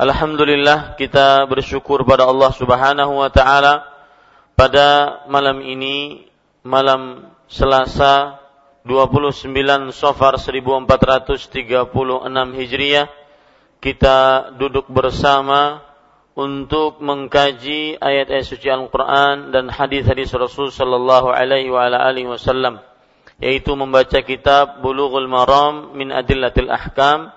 Alhamdulillah kita bersyukur pada Allah Subhanahu wa taala pada malam ini malam Selasa 29 Safar 1436 Hijriah kita duduk bersama untuk mengkaji ayat-ayat suci Al-Qur'an dan hadis-hadis Rasul sallallahu alaihi wa ala alihi wasallam yaitu membaca kitab Bulughul Maram min Adillatil Ahkam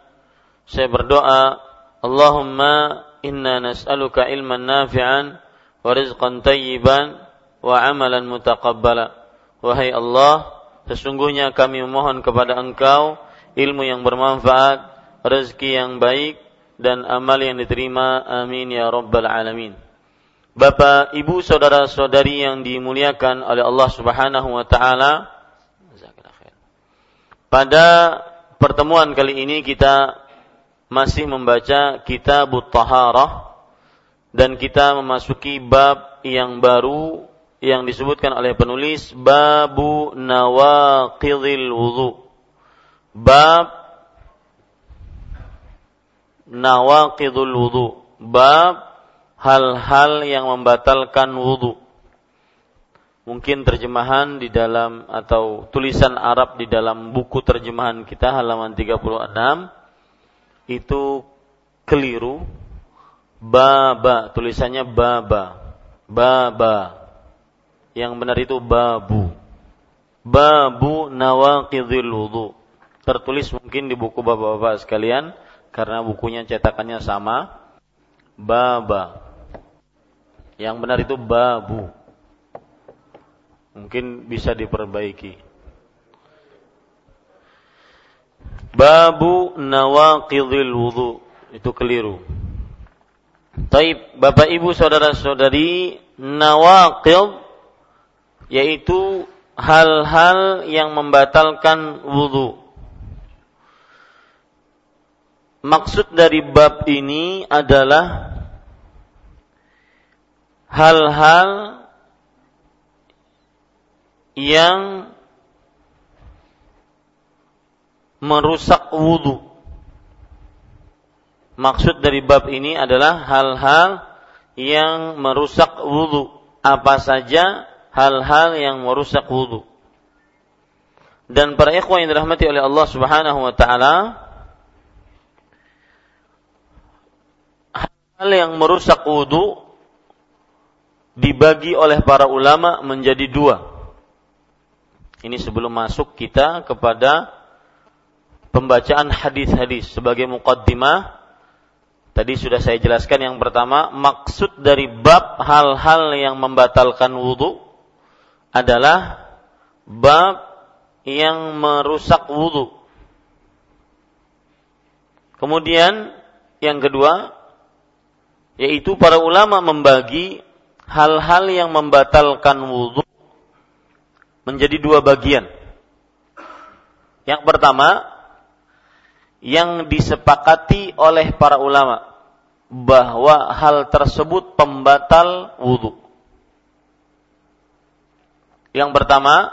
saya berdoa, Allahumma inna nas'aluka ilman nafi'an wa rizqan tayyiban wa amalan mutaqabbala. Wahai Allah, sesungguhnya kami memohon kepada Engkau ilmu yang bermanfaat, rezeki yang baik dan amal yang diterima. Amin ya rabbal alamin. Bapak, Ibu, saudara-saudari yang dimuliakan oleh Allah Subhanahu wa taala, pada pertemuan kali ini kita masih membaca kitab taharah dan kita memasuki bab yang baru yang disebutkan oleh penulis babu nawaqidil wudu. Bab nawaqidul wudu. Bab hal-hal yang membatalkan wudu. Mungkin terjemahan di dalam atau tulisan Arab di dalam buku terjemahan kita halaman 36 itu keliru. Baba, tulisannya baba. Baba. Yang benar itu babu. Babu nawaqidhil wudu. Tertulis mungkin di buku bapak-bapak sekalian karena bukunya cetakannya sama. Baba. Yang benar itu babu. Mungkin bisa diperbaiki. Babu nawaqidil wudu. Itu keliru. Taib, Bapak Ibu saudara-saudari, nawaqid yaitu hal-hal yang membatalkan wudu. Maksud dari bab ini adalah hal-hal yang merusak wudhu. Maksud dari bab ini adalah hal-hal yang merusak wudhu. Apa saja hal-hal yang merusak wudhu. dan para ikhwan yang dirahmati oleh Allah Subhanahu wa taala hal yang merusak wudu dibagi oleh para ulama menjadi dua. Ini sebelum masuk kita kepada pembacaan hadis-hadis sebagai muqaddimah Tadi sudah saya jelaskan yang pertama, maksud dari bab hal-hal yang membatalkan wudhu adalah bab yang merusak wudhu. Kemudian yang kedua, yaitu para ulama membagi hal-hal yang membatalkan wudhu menjadi dua bagian. Yang pertama, yang disepakati oleh para ulama bahwa hal tersebut pembatal wudhu. Yang pertama,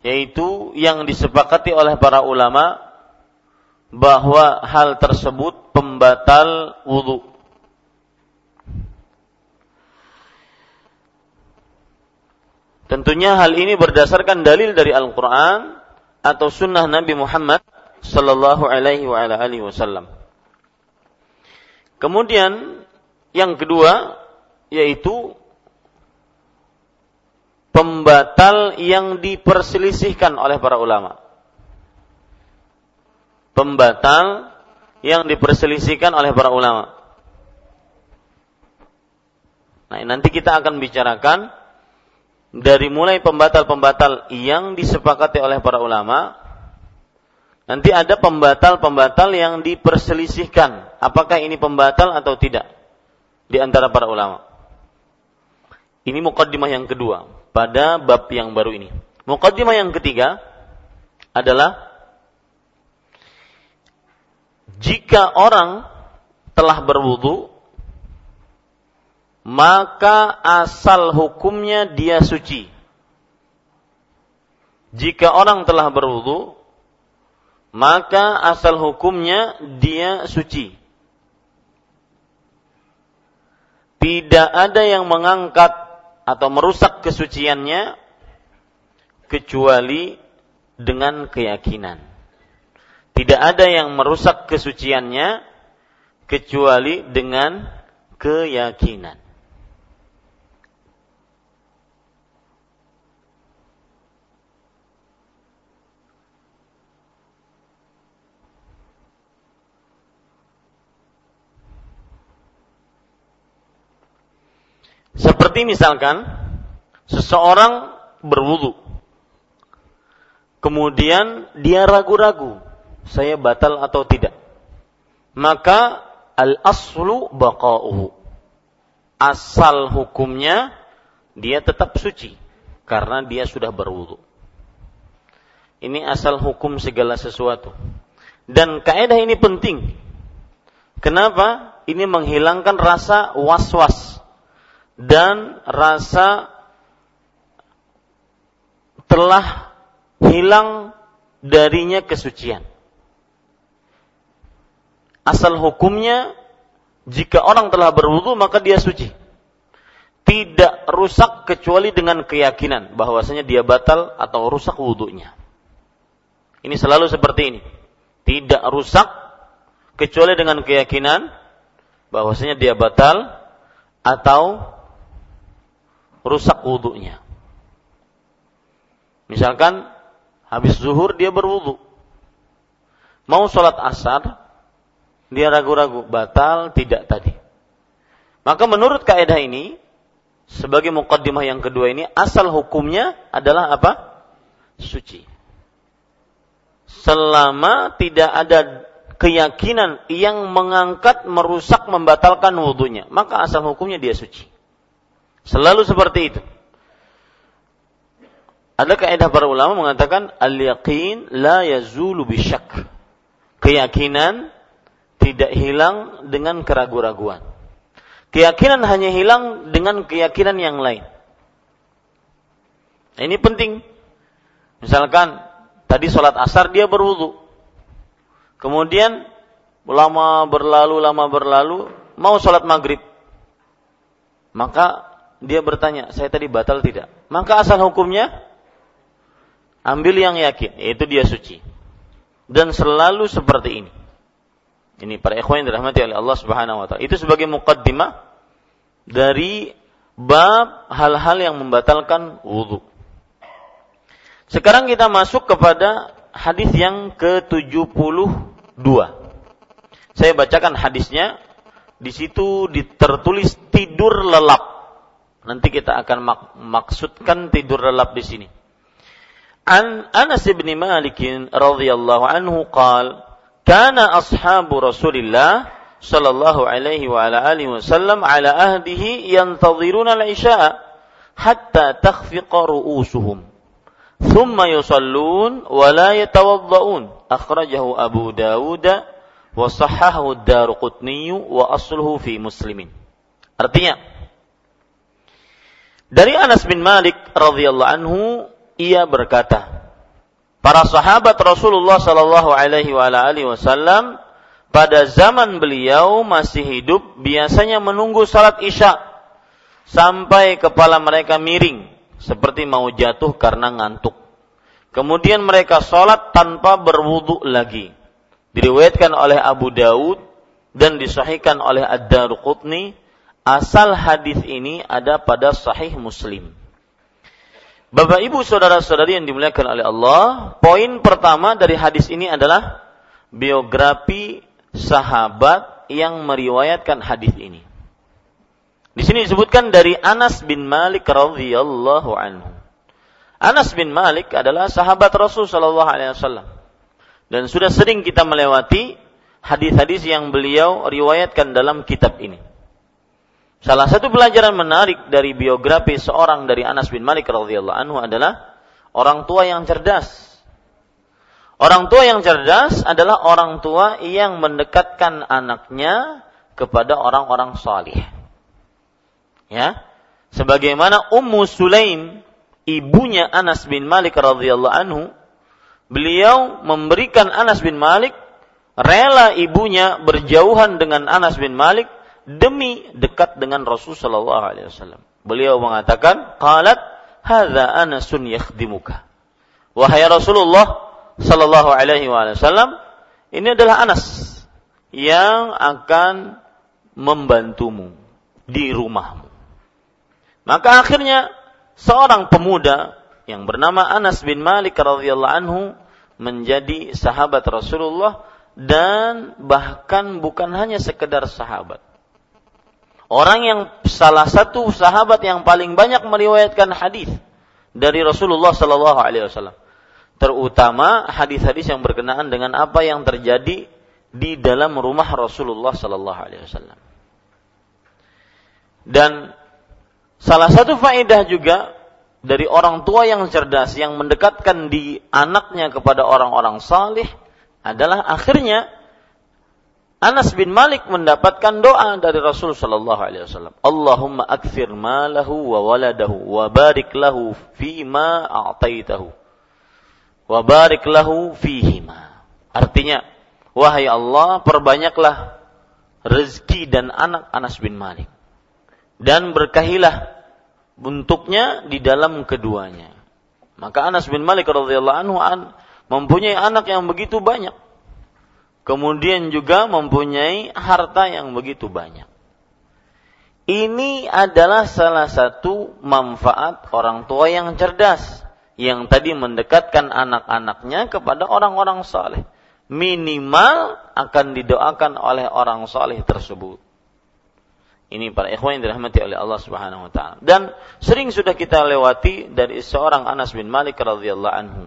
yaitu yang disepakati oleh para ulama bahwa hal tersebut pembatal wudhu. Tentunya hal ini berdasarkan dalil dari Al-Quran atau sunnah Nabi Muhammad sallallahu alaihi wa ala alihi wasallam. Kemudian yang kedua yaitu pembatal yang diperselisihkan oleh para ulama. Pembatal yang diperselisihkan oleh para ulama. Nah, nanti kita akan bicarakan dari mulai pembatal-pembatal yang disepakati oleh para ulama Nanti ada pembatal-pembatal yang diperselisihkan. Apakah ini pembatal atau tidak? Di antara para ulama. Ini mukaddimah yang kedua. Pada bab yang baru ini. Mukaddimah yang ketiga adalah jika orang telah berwudu maka asal hukumnya dia suci. Jika orang telah berwudu maka asal hukumnya dia suci. Tidak ada yang mengangkat atau merusak kesuciannya kecuali dengan keyakinan. Tidak ada yang merusak kesuciannya kecuali dengan keyakinan. Seperti misalkan seseorang berwudu. Kemudian dia ragu-ragu, saya batal atau tidak. Maka al-aslu baqa'uhu. Asal hukumnya dia tetap suci karena dia sudah berwudu. Ini asal hukum segala sesuatu. Dan kaidah ini penting. Kenapa? Ini menghilangkan rasa was-was dan rasa telah hilang darinya kesucian. Asal hukumnya jika orang telah berwudu maka dia suci. Tidak rusak kecuali dengan keyakinan bahwasanya dia batal atau rusak wudhunya. Ini selalu seperti ini. Tidak rusak kecuali dengan keyakinan bahwasanya dia batal atau rusak wudhunya. Misalkan habis zuhur dia berwudhu. Mau sholat asar, dia ragu-ragu, batal tidak tadi. Maka menurut kaidah ini, sebagai mukaddimah yang kedua ini, asal hukumnya adalah apa? Suci. Selama tidak ada keyakinan yang mengangkat, merusak, membatalkan wudhunya, maka asal hukumnya dia suci. Selalu seperti itu. Ada kaidah para ulama mengatakan al-yaqin la yazulu bisyak. Keyakinan tidak hilang dengan keraguan-raguan. Keyakinan hanya hilang dengan keyakinan yang lain. Nah, ini penting. Misalkan tadi sholat asar dia berwudu. Kemudian lama berlalu, lama berlalu, mau sholat maghrib. Maka dia bertanya, saya tadi batal tidak? Maka asal hukumnya ambil yang yakin, yaitu dia suci. Dan selalu seperti ini. Ini para ikhwan yang dirahmati oleh Allah Subhanahu wa taala. Itu sebagai mukaddimah dari bab hal-hal yang membatalkan wudhu. Sekarang kita masuk kepada hadis yang ke-72. Saya bacakan hadisnya. Di situ tertulis tidur lelap. Nanti kita akan mak maksudkan tidur lelap di sini. An Anas bin Malik radhiyallahu anhu qala kana ashabu Rasulillah sallallahu alaihi wa ala alihi wasallam ala ahdihi yantadhiruna al-isya'a hatta takhfiqa ru'usuhum. Thumma yusallun wa la yatawadda'un. Akhrajahu Abu Dawud wa sahahahu ad-Darqutni wa asluhu fi Muslimin. Artinya dari Anas bin Malik radhiyallahu anhu ia berkata para sahabat Rasulullah Shallallahu Alaihi Wasallam pada zaman beliau masih hidup biasanya menunggu salat isya sampai kepala mereka miring seperti mau jatuh karena ngantuk. Kemudian mereka sholat tanpa berwudu lagi. Diriwayatkan oleh Abu Daud dan disahihkan oleh Ad-Daruqutni. Asal hadis ini ada pada Sahih Muslim. Bapak Ibu saudara-saudari yang dimuliakan oleh Allah, poin pertama dari hadis ini adalah biografi sahabat yang meriwayatkan hadis ini. Di sini disebutkan dari Anas bin Malik radhiyallahu anhu. Anas bin Malik adalah sahabat Rasul sallallahu alaihi wasallam. Dan sudah sering kita melewati hadis-hadis yang beliau riwayatkan dalam kitab ini. Salah satu pelajaran menarik dari biografi seorang dari Anas bin Malik radhiyallahu anhu adalah orang tua yang cerdas. Orang tua yang cerdas adalah orang tua yang mendekatkan anaknya kepada orang-orang salih. Ya. Sebagaimana Ummu Sulaim, ibunya Anas bin Malik radhiyallahu anhu, beliau memberikan Anas bin Malik rela ibunya berjauhan dengan Anas bin Malik demi dekat dengan Rasul sallallahu alaihi wasallam. Beliau mengatakan, "Qalat hadza Anasun yakhdimuka." Wahai Rasulullah sallallahu alaihi wasallam, ini adalah Anas yang akan membantumu di rumahmu. Maka akhirnya seorang pemuda yang bernama Anas bin Malik radhiyallahu anhu menjadi sahabat Rasulullah dan bahkan bukan hanya sekedar sahabat Orang yang salah satu sahabat yang paling banyak meriwayatkan hadis dari Rasulullah Sallallahu Alaihi Wasallam, terutama hadis-hadis yang berkenaan dengan apa yang terjadi di dalam rumah Rasulullah Sallallahu Alaihi Wasallam. Dan salah satu faedah juga dari orang tua yang cerdas yang mendekatkan di anaknya kepada orang-orang salih adalah akhirnya Anas bin Malik mendapatkan doa dari Rasul sallallahu alaihi wasallam. Allahumma akfir malahu wa waladahu wa barik lahu fi ma a'taitahu. Wa barik lahu fihima. Artinya, wahai Allah, perbanyaklah rezeki dan anak Anas bin Malik. Dan berkahilah untuknya di dalam keduanya. Maka Anas bin Malik radhiyallahu anhu mempunyai anak yang begitu banyak kemudian juga mempunyai harta yang begitu banyak. Ini adalah salah satu manfaat orang tua yang cerdas yang tadi mendekatkan anak-anaknya kepada orang-orang saleh. Minimal akan didoakan oleh orang saleh tersebut. Ini para ikhwan yang dirahmati oleh Allah Subhanahu wa taala. Dan sering sudah kita lewati dari seorang Anas bin Malik radhiyallahu anhu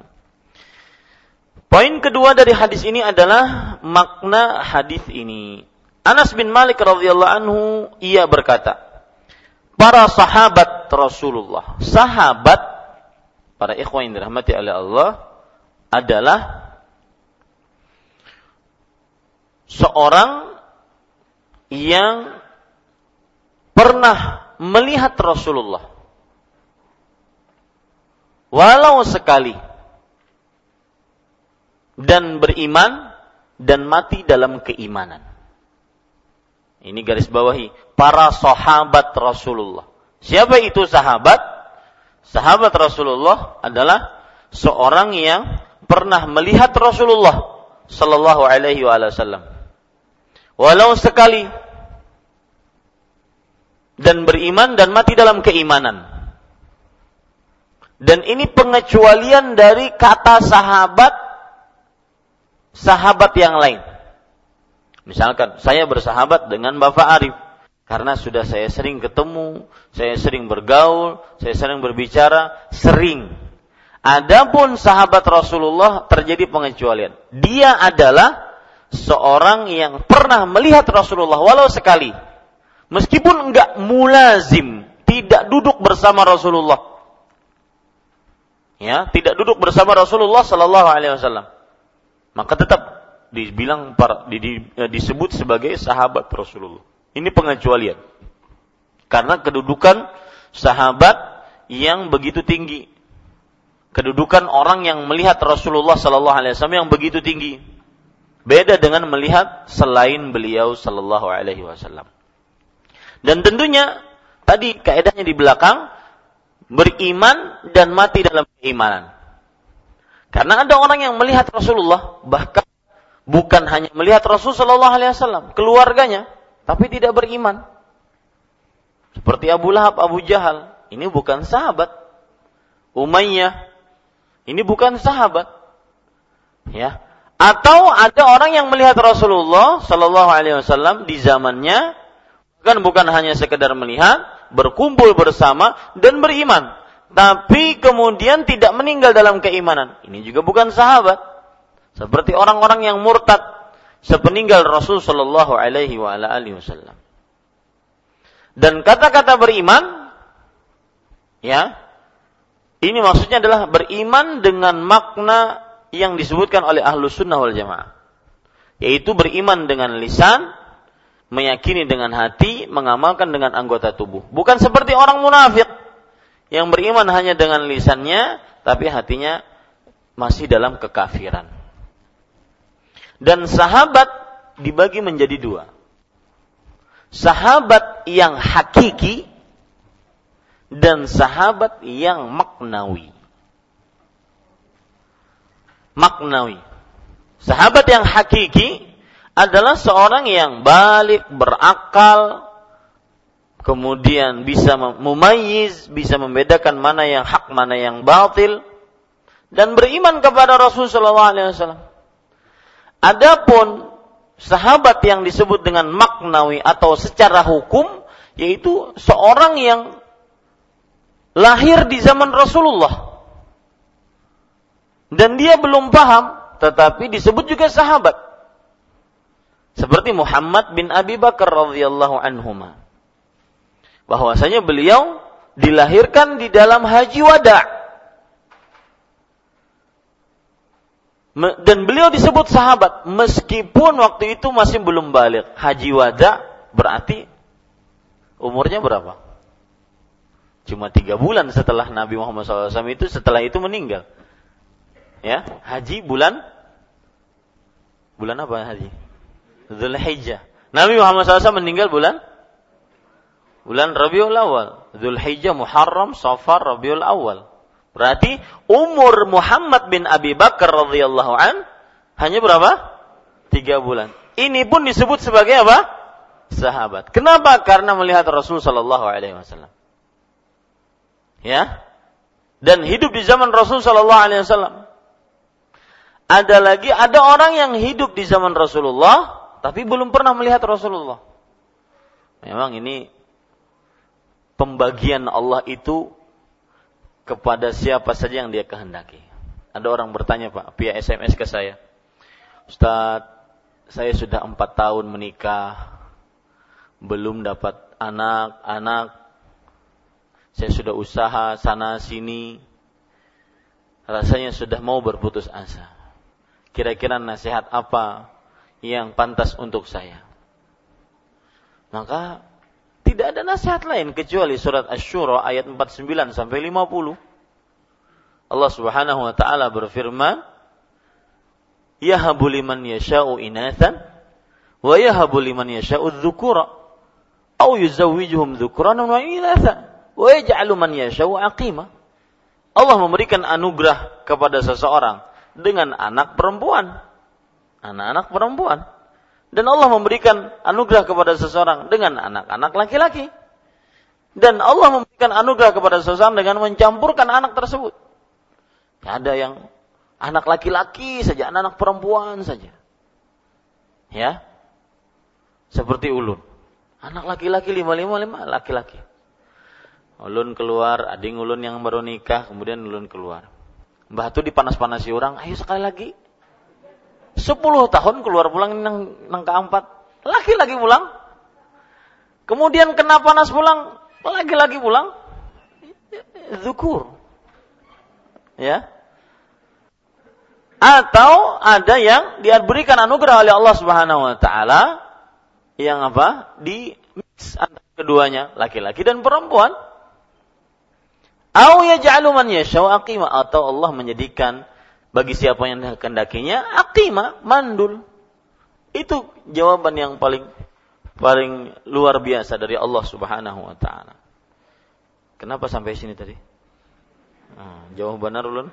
Poin kedua dari hadis ini adalah makna hadis ini. Anas bin Malik radhiyallahu anhu ia berkata, para sahabat Rasulullah, sahabat para ikhwan yang dirahmati oleh Allah adalah seorang yang pernah melihat Rasulullah. Walau sekali dan beriman dan mati dalam keimanan. Ini garis bawahi para sahabat Rasulullah. Siapa itu sahabat? Sahabat Rasulullah adalah seorang yang pernah melihat Rasulullah sallallahu alaihi wasallam. Walau sekali dan beriman dan mati dalam keimanan. Dan ini pengecualian dari kata sahabat sahabat yang lain. Misalkan saya bersahabat dengan Bapak Arif karena sudah saya sering ketemu, saya sering bergaul, saya sering berbicara, sering. Adapun sahabat Rasulullah terjadi pengecualian. Dia adalah seorang yang pernah melihat Rasulullah walau sekali. Meskipun enggak mulazim, tidak duduk bersama Rasulullah. Ya, tidak duduk bersama Rasulullah sallallahu alaihi wasallam. Maka tetap dibilang eh, disebut sebagai sahabat Rasulullah. Ini pengecualian. Karena kedudukan sahabat yang begitu tinggi. Kedudukan orang yang melihat Rasulullah Sallallahu Alaihi Wasallam yang begitu tinggi. Beda dengan melihat selain beliau Sallallahu Alaihi Wasallam. Dan tentunya tadi kaidahnya di belakang beriman dan mati dalam keimanan. Karena ada orang yang melihat Rasulullah bahkan bukan hanya melihat Rasul Shallallahu Alaihi Wasallam, keluarganya, tapi tidak beriman. Seperti Abu Lahab, Abu Jahal, ini bukan sahabat. Umayyah, ini bukan sahabat. Ya. Atau ada orang yang melihat Rasulullah Shallallahu Alaihi Wasallam di zamannya, kan bukan hanya sekedar melihat, berkumpul bersama dan beriman, tapi kemudian tidak meninggal dalam keimanan. Ini juga bukan sahabat. Seperti orang-orang yang murtad sepeninggal Rasul Shallallahu Alaihi Wasallam. Dan kata-kata beriman, ya, ini maksudnya adalah beriman dengan makna yang disebutkan oleh ahlu sunnah wal jamaah. Yaitu beriman dengan lisan, meyakini dengan hati, mengamalkan dengan anggota tubuh. Bukan seperti orang munafik yang beriman hanya dengan lisannya, tapi hatinya masih dalam kekafiran. Dan sahabat dibagi menjadi dua. Sahabat yang hakiki dan sahabat yang maknawi. Maknawi. Sahabat yang hakiki adalah seorang yang balik, berakal, kemudian bisa memayyiz, bisa membedakan mana yang hak, mana yang batil, dan beriman kepada Rasulullah SAW. Adapun sahabat yang disebut dengan maknawi atau secara hukum yaitu seorang yang lahir di zaman Rasulullah. Dan dia belum paham tetapi disebut juga sahabat. Seperti Muhammad bin Abi Bakar radhiyallahu anhuma bahwasanya beliau dilahirkan di dalam haji wada' dan beliau disebut sahabat meskipun waktu itu masih belum balik. Haji wada berarti umurnya berapa? Cuma tiga bulan setelah Nabi Muhammad SAW itu setelah itu meninggal. Ya, haji bulan bulan apa haji? Zulhijjah. Nabi Muhammad SAW meninggal bulan bulan Rabiul Awal. Zulhijjah, Muharram, Safar, Rabiul Awal. Berarti umur Muhammad bin Abi Bakar radhiyallahu an hanya berapa? Tiga bulan. Ini pun disebut sebagai apa? Sahabat. Kenapa? Karena melihat Rasul Shallallahu Alaihi Wasallam. Ya. Dan hidup di zaman Rasul Shallallahu Alaihi Wasallam. Ada lagi, ada orang yang hidup di zaman Rasulullah, tapi belum pernah melihat Rasulullah. Memang ini pembagian Allah itu kepada siapa saja yang dia kehendaki. Ada orang bertanya Pak, via SMS ke saya. Ustaz, saya sudah empat tahun menikah, belum dapat anak-anak, saya sudah usaha sana sini, rasanya sudah mau berputus asa. Kira-kira nasihat apa yang pantas untuk saya? Maka tidak ada nasihat lain kecuali surat Asy-Syura ayat 49 sampai 50. Allah Subhanahu wa taala berfirman, "Yahabu liman yasha'u inathan wa yahabu liman yasha'u dzukura aw yuzawwijuhum dzukranan wa inathan wa yaj'alu man yasha'u aqima." Allah memberikan anugerah kepada seseorang dengan anak perempuan. Anak-anak perempuan. Dan Allah memberikan anugerah kepada seseorang dengan anak-anak laki-laki. Dan Allah memberikan anugerah kepada seseorang dengan mencampurkan anak tersebut. Ada yang anak laki-laki saja, anak-anak perempuan saja. Ya. Seperti ulun. Anak laki-laki lima lima lima laki-laki. Ulun keluar, ading ulun yang baru nikah, kemudian ulun keluar. Mbah tuh dipanas-panasi orang, ayo sekali lagi. Sepuluh tahun keluar pulang nang, nang keempat. Laki-laki pulang. Kemudian kena panas pulang, lagi-lagi pulang. Zukur. Ya. Atau ada yang diberikan anugerah oleh Allah Subhanahu wa taala yang apa? Di mix antara keduanya, laki-laki dan perempuan. Au yaj'alu man yashau atau Allah menjadikan bagi siapa yang kehendakinya aqima mandul. Itu jawaban yang paling paling luar biasa dari Allah Subhanahu wa taala. Kenapa sampai sini tadi? Hmm, jauh benar ulun?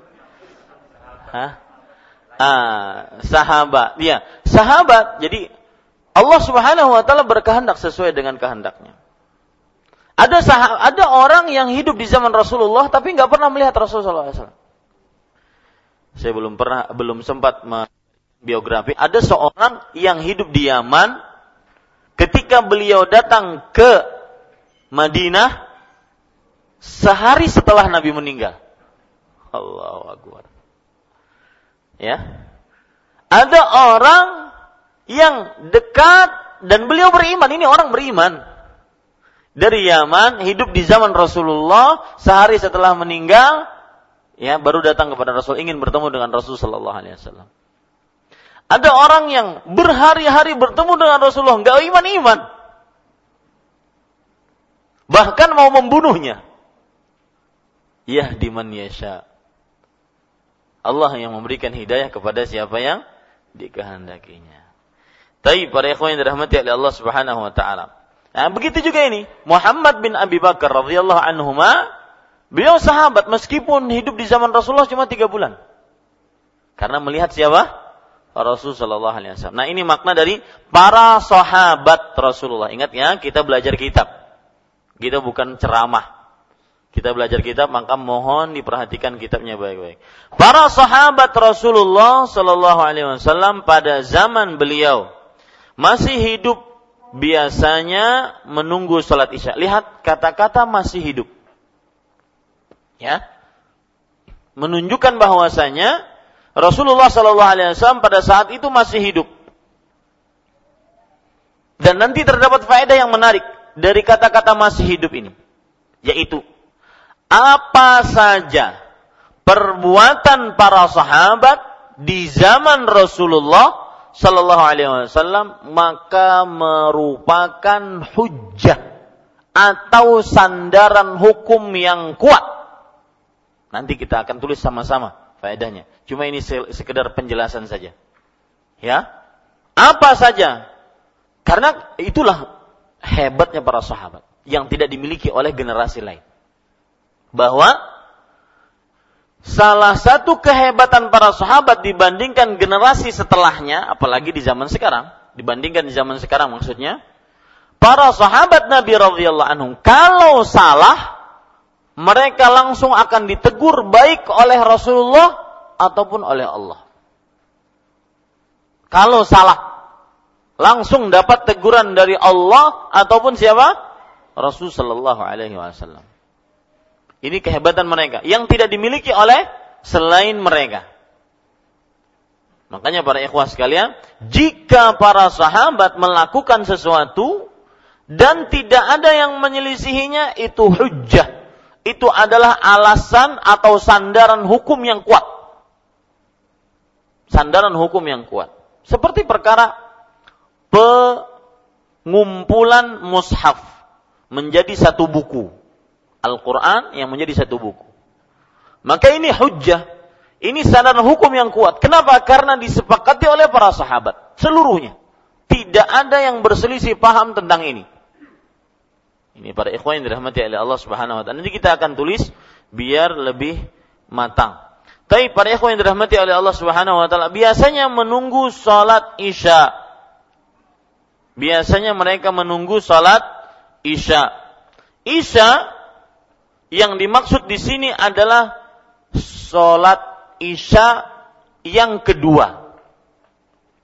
Hah? Ah, sahabat. Ya, sahabat. Jadi Allah Subhanahu wa taala berkehendak sesuai dengan kehendaknya. Ada sah ada orang yang hidup di zaman Rasulullah tapi nggak pernah melihat Rasulullah SAW. Saya belum pernah belum sempat biografi. Ada seorang yang hidup di Yaman ketika beliau datang ke Madinah sehari setelah Nabi meninggal. Allahu Akbar. Ya. Ada orang yang dekat dan beliau beriman. Ini orang beriman dari Yaman, hidup di zaman Rasulullah, sehari setelah meninggal, ya baru datang kepada Rasul ingin bertemu dengan Rasul Sallallahu Alaihi Wasallam. Ada orang yang berhari-hari bertemu dengan Rasulullah, nggak iman-iman, bahkan mau membunuhnya. Ya diman yasha. Allah yang memberikan hidayah kepada siapa yang dikehendakinya. Tapi para ikhwan yang dirahmati oleh Allah Subhanahu wa taala. Nah, begitu juga ini. Muhammad bin Abi Bakar radhiyallahu anhuma, beliau sahabat meskipun hidup di zaman Rasulullah cuma tiga bulan. Karena melihat siapa? Rasul Shallallahu Alaihi Wasallam. Nah ini makna dari para sahabat Rasulullah. Ingat ya, kita belajar kitab. Kita bukan ceramah. Kita belajar kitab, maka mohon diperhatikan kitabnya baik-baik. Para sahabat Rasulullah Shallallahu Alaihi Wasallam pada zaman beliau masih hidup biasanya menunggu sholat isya. Lihat kata-kata masih hidup. Ya. Menunjukkan bahwasanya Rasulullah Shallallahu Alaihi Wasallam pada saat itu masih hidup. Dan nanti terdapat faedah yang menarik dari kata-kata masih hidup ini, yaitu apa saja perbuatan para sahabat di zaman Rasulullah Sallallahu Alaihi Wasallam maka merupakan hujah atau sandaran hukum yang kuat. Nanti kita akan tulis sama-sama faedahnya. Cuma ini sekedar penjelasan saja. Ya, apa saja? Karena itulah hebatnya para sahabat yang tidak dimiliki oleh generasi lain. Bahwa salah satu kehebatan para sahabat dibandingkan generasi setelahnya, apalagi di zaman sekarang, dibandingkan di zaman sekarang maksudnya, para sahabat Nabi radhiyallahu kalau salah mereka langsung akan ditegur baik oleh Rasulullah ataupun oleh Allah. Kalau salah langsung dapat teguran dari Allah ataupun siapa? Rasul sallallahu alaihi wasallam. Ini kehebatan mereka yang tidak dimiliki oleh selain mereka. Makanya para ikhwah sekalian, jika para sahabat melakukan sesuatu dan tidak ada yang menyelisihinya, itu hujjah. Itu adalah alasan atau sandaran hukum yang kuat. Sandaran hukum yang kuat. Seperti perkara pengumpulan mushaf menjadi satu buku. Al-Quran yang menjadi satu buku. Maka ini hujjah. Ini sandaran hukum yang kuat. Kenapa? Karena disepakati oleh para sahabat. Seluruhnya. Tidak ada yang berselisih paham tentang ini. Ini para ikhwan yang dirahmati oleh Allah Subhanahu wa taala. Nanti kita akan tulis biar lebih matang. Tapi para ikhwan yang dirahmati oleh Allah Subhanahu wa taala biasanya menunggu salat Isya. Biasanya mereka menunggu salat Isya. Isya yang dimaksud di sini adalah salat Isya yang kedua.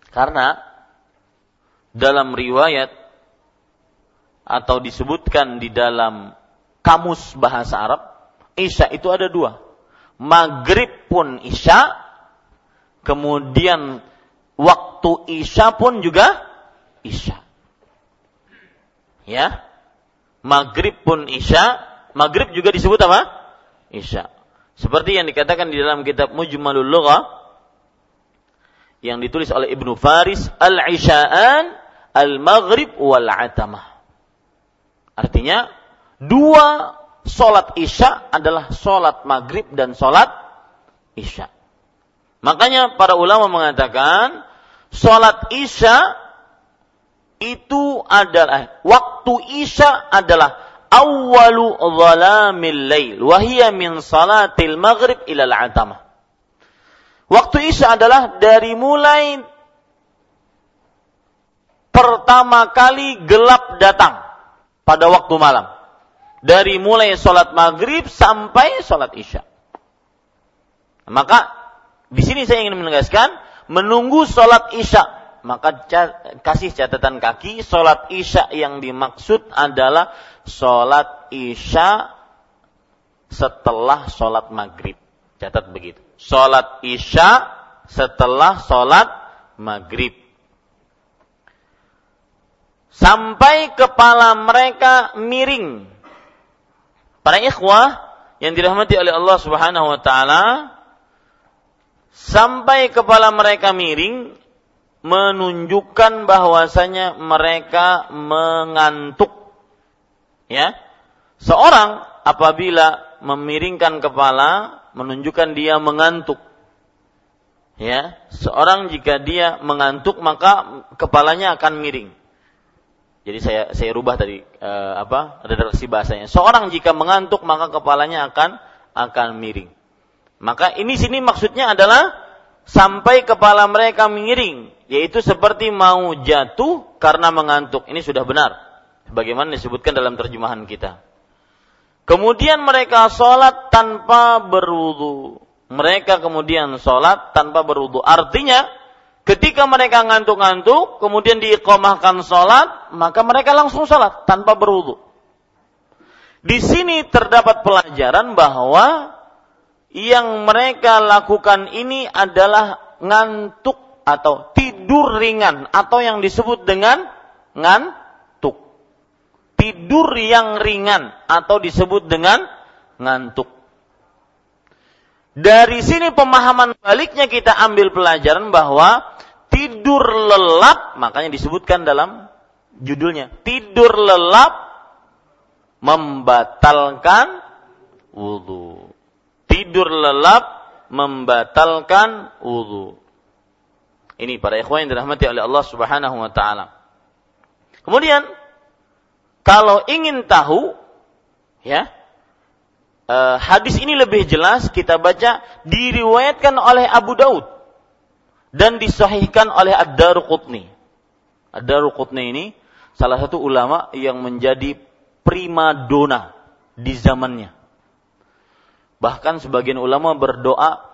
Karena dalam riwayat atau disebutkan di dalam kamus bahasa Arab, Isya itu ada dua maghrib pun isya, kemudian waktu isya pun juga isya. Ya, maghrib pun isya, maghrib juga disebut apa? Isya. Seperti yang dikatakan di dalam kitab Mujmalul Lughah yang ditulis oleh Ibnu Faris, al-isya'an al-maghrib wal atamah. Artinya dua solat isya adalah solat maghrib dan solat isya. Makanya para ulama mengatakan solat isya itu adalah waktu isya adalah awalu zalamil lail wahia min salatil maghrib ila al-atamah. Waktu isya adalah dari mulai pertama kali gelap datang pada waktu malam dari mulai sholat maghrib sampai sholat isya. Maka di sini saya ingin menegaskan menunggu sholat isya. Maka kasih catatan kaki sholat isya yang dimaksud adalah sholat isya setelah sholat maghrib. Catat begitu. Sholat isya setelah sholat maghrib. Sampai kepala mereka miring Para ikhwah yang dirahmati oleh Allah Subhanahu wa taala sampai kepala mereka miring menunjukkan bahwasanya mereka mengantuk. Ya. Seorang apabila memiringkan kepala menunjukkan dia mengantuk. Ya, seorang jika dia mengantuk maka kepalanya akan miring. Jadi saya saya rubah tadi uh, apa redaksi bahasanya. Seorang jika mengantuk maka kepalanya akan akan miring. Maka ini sini maksudnya adalah sampai kepala mereka miring, yaitu seperti mau jatuh karena mengantuk. Ini sudah benar. Bagaimana disebutkan dalam terjemahan kita. Kemudian mereka sholat tanpa berwudu. Mereka kemudian sholat tanpa berwudu. Artinya Ketika mereka ngantuk-ngantuk, kemudian diikomahkan sholat, maka mereka langsung sholat tanpa berwudu. Di sini terdapat pelajaran bahwa yang mereka lakukan ini adalah ngantuk atau tidur ringan atau yang disebut dengan ngantuk. Tidur yang ringan atau disebut dengan ngantuk. Dari sini pemahaman baliknya kita ambil pelajaran bahwa tidur lelap, makanya disebutkan dalam judulnya, tidur lelap membatalkan wudhu. Tidur lelap membatalkan wudhu. Ini para ikhwan yang dirahmati oleh Allah Subhanahu wa taala. Kemudian kalau ingin tahu ya, uh, hadis ini lebih jelas kita baca diriwayatkan oleh Abu Daud dan disahihkan oleh Ad-Daruqutni. Ad-Daruqutni ini salah satu ulama yang menjadi prima dona di zamannya. Bahkan sebagian ulama berdoa,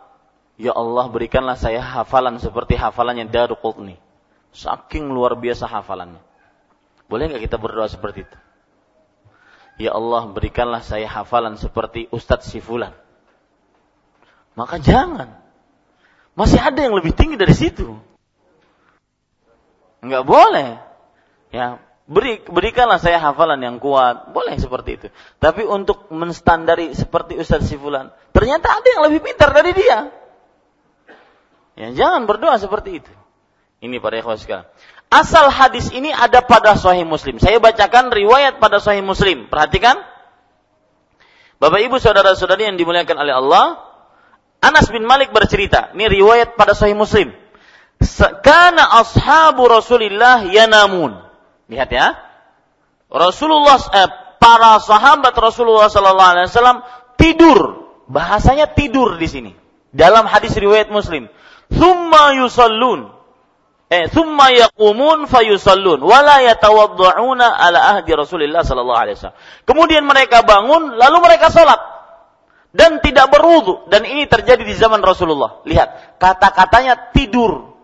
Ya Allah berikanlah saya hafalan seperti hafalannya Daruqutni. Saking luar biasa hafalannya. Boleh nggak kita berdoa seperti itu? Ya Allah berikanlah saya hafalan seperti Ustadz Sifulan. Maka jangan. Masih ada yang lebih tinggi dari situ. Enggak boleh. Ya, beri berikanlah saya hafalan yang kuat. Boleh seperti itu. Tapi untuk menstandari seperti Ustadz Sifulan, ternyata ada yang lebih pintar dari dia. Ya, jangan berdoa seperti itu. Ini para ikhwan sekalian. Asal hadis ini ada pada Sahih Muslim. Saya bacakan riwayat pada Sahih Muslim. Perhatikan. Bapak Ibu saudara-saudari yang dimuliakan oleh Allah, Anas bin Malik bercerita, ini riwayat pada Sahih Muslim. Karena ashabu Rasulillah yanamun. Lihat ya. Rasulullah eh, para sahabat Rasulullah sallallahu alaihi wasallam tidur Bahasanya tidur di sini. Dalam hadis riwayat Muslim. Thumma yusallun. Eh, thumma yaqumun fayusallun. Wala yatawaddu'una ala ahdi Rasulullah sallallahu alaihi wasallam. Kemudian mereka bangun, lalu mereka sholat. Dan tidak berwudu. Dan ini terjadi di zaman Rasulullah. Lihat, kata-katanya tidur.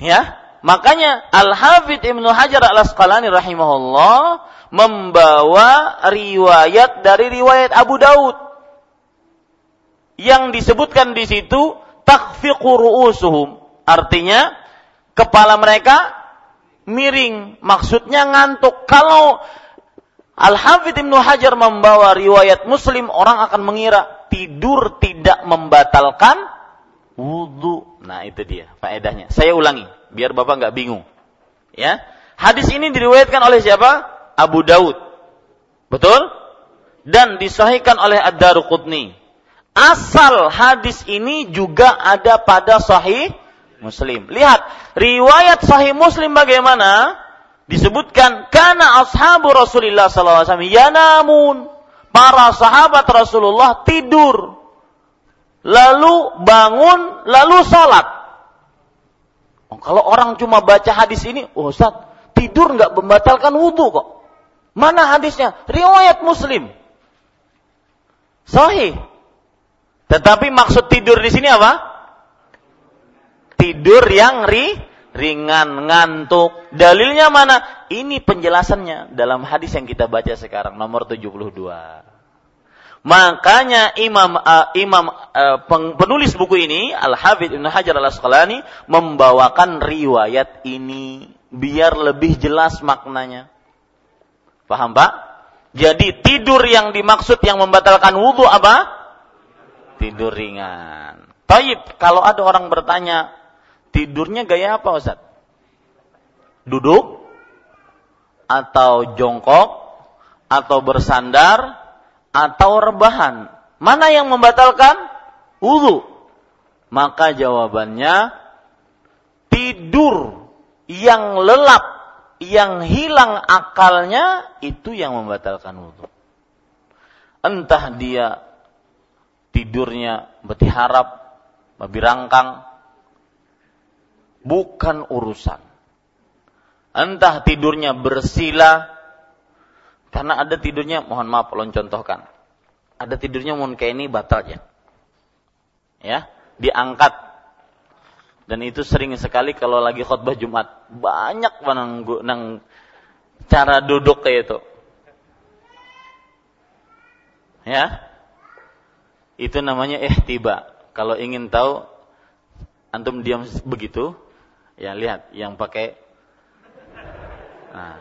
Ya, makanya Al-Hafidh Ibnu Hajar Al-Asqalani rahimahullah membawa riwayat dari riwayat Abu Daud yang disebutkan di situ takfiqu ru'usuhum artinya kepala mereka miring maksudnya ngantuk kalau Al-Hafidh Ibnu Hajar membawa riwayat Muslim orang akan mengira tidur tidak membatalkan wudhu. Nah itu dia faedahnya. Saya ulangi biar bapak nggak bingung. Ya, hadis ini diriwayatkan oleh siapa? Abu Daud. Betul? Dan disahihkan oleh Ad-Daruqutni. Asal hadis ini juga ada pada sahih Muslim. Lihat, riwayat sahih Muslim bagaimana? Disebutkan karena ashabu Rasulullah SAW yanamun. Para sahabat Rasulullah tidur. Lalu bangun, lalu salat. Oh, kalau orang cuma baca hadis ini, oh Ustaz, tidur nggak membatalkan wudhu kok. Mana hadisnya? Riwayat Muslim. Sahih. Tetapi maksud tidur di sini apa? Tidur yang ri, ringan, ngantuk. Dalilnya mana? Ini penjelasannya dalam hadis yang kita baca sekarang nomor 72. Makanya Imam uh, Imam uh, penulis buku ini Al Hafidz Ibnu Hajar Al Asqalani membawakan riwayat ini biar lebih jelas maknanya. Paham Pak? Jadi tidur yang dimaksud yang membatalkan wudhu apa? Tidur ringan. Taib, kalau ada orang bertanya, tidurnya gaya apa Ustaz? Duduk? Atau jongkok? Atau bersandar? Atau rebahan? Mana yang membatalkan? Wudhu. Maka jawabannya, tidur yang lelap yang hilang akalnya itu yang membatalkan wudhu. Entah dia tidurnya berharap, rangkang, bukan urusan. Entah tidurnya bersila, karena ada tidurnya, mohon maaf belum contohkan. Ada tidurnya mohon kayak ini batal ya. Ya, diangkat dan itu sering sekali kalau lagi khutbah Jumat. Banyak nang, nang cara duduk kayak itu. Ya. Itu namanya ihtiba. Kalau ingin tahu antum diam begitu, ya lihat yang pakai Nah,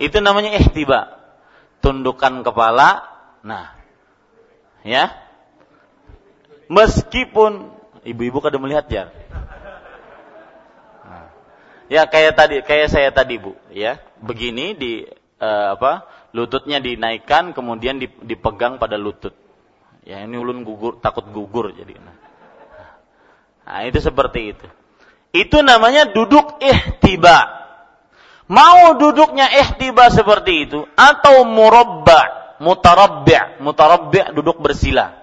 itu namanya ihtiba. Tundukan kepala. Nah. Ya. Meskipun ibu-ibu kada melihat ya. Ya kayak tadi, kayak saya tadi bu, ya begini di uh, apa lututnya dinaikkan kemudian dipegang pada lutut. Ya ini ulun gugur, takut gugur jadi. Nah itu seperti itu. Itu namanya duduk ihtiba. Mau duduknya ihtiba seperti itu atau murabba, mutarabbi', mutarabbi' duduk bersila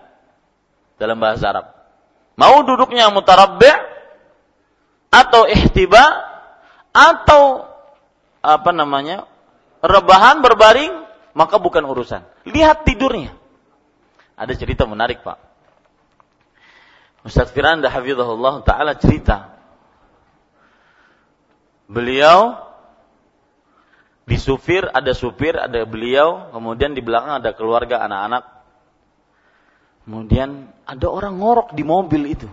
dalam bahasa Arab. Mau duduknya mutarabbi' atau ihtiba atau apa namanya rebahan berbaring maka bukan urusan. Lihat tidurnya. Ada cerita menarik pak. Ustaz Firanda Hafizahullah Ta'ala cerita. Beliau di supir, ada supir, ada beliau, kemudian di belakang ada keluarga anak-anak. Kemudian ada orang ngorok di mobil itu.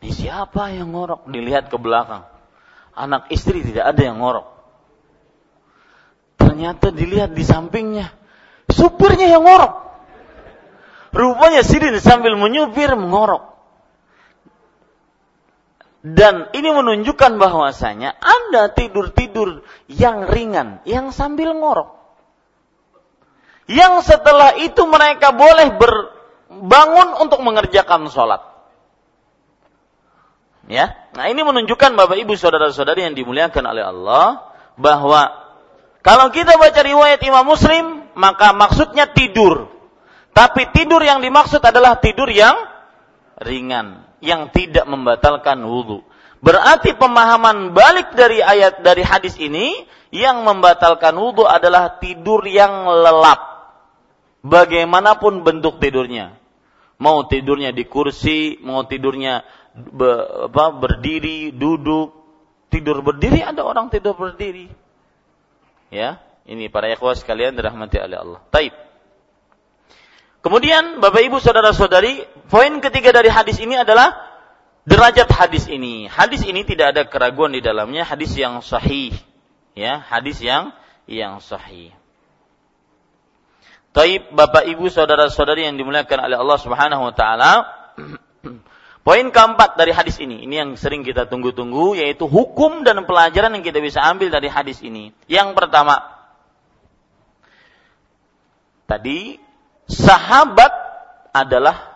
Ini siapa yang ngorok? Dilihat ke belakang anak istri tidak ada yang ngorok. Ternyata dilihat di sampingnya, supirnya yang ngorok. Rupanya Sidin sambil menyupir mengorok. Dan ini menunjukkan bahwasanya Anda tidur-tidur yang ringan, yang sambil ngorok. Yang setelah itu mereka boleh berbangun untuk mengerjakan sholat. Ya. Nah, ini menunjukkan Bapak Ibu saudara-saudari yang dimuliakan oleh Allah bahwa kalau kita baca riwayat Imam Muslim, maka maksudnya tidur. Tapi tidur yang dimaksud adalah tidur yang ringan, yang tidak membatalkan wudhu. Berarti pemahaman balik dari ayat dari hadis ini yang membatalkan wudhu adalah tidur yang lelap. Bagaimanapun bentuk tidurnya. Mau tidurnya di kursi, mau tidurnya be, apa, berdiri, duduk. Tidur berdiri ada orang tidur berdiri. Ya, ini para ikhwah sekalian dirahmati oleh Allah. Taib. Kemudian Bapak Ibu saudara-saudari, poin ketiga dari hadis ini adalah derajat hadis ini. Hadis ini tidak ada keraguan di dalamnya, hadis yang sahih. Ya, hadis yang yang sahih. Taib Bapak Ibu saudara-saudari yang dimuliakan oleh Allah Subhanahu wa taala. Poin keempat dari hadis ini, ini yang sering kita tunggu-tunggu yaitu hukum dan pelajaran yang kita bisa ambil dari hadis ini. Yang pertama, tadi sahabat adalah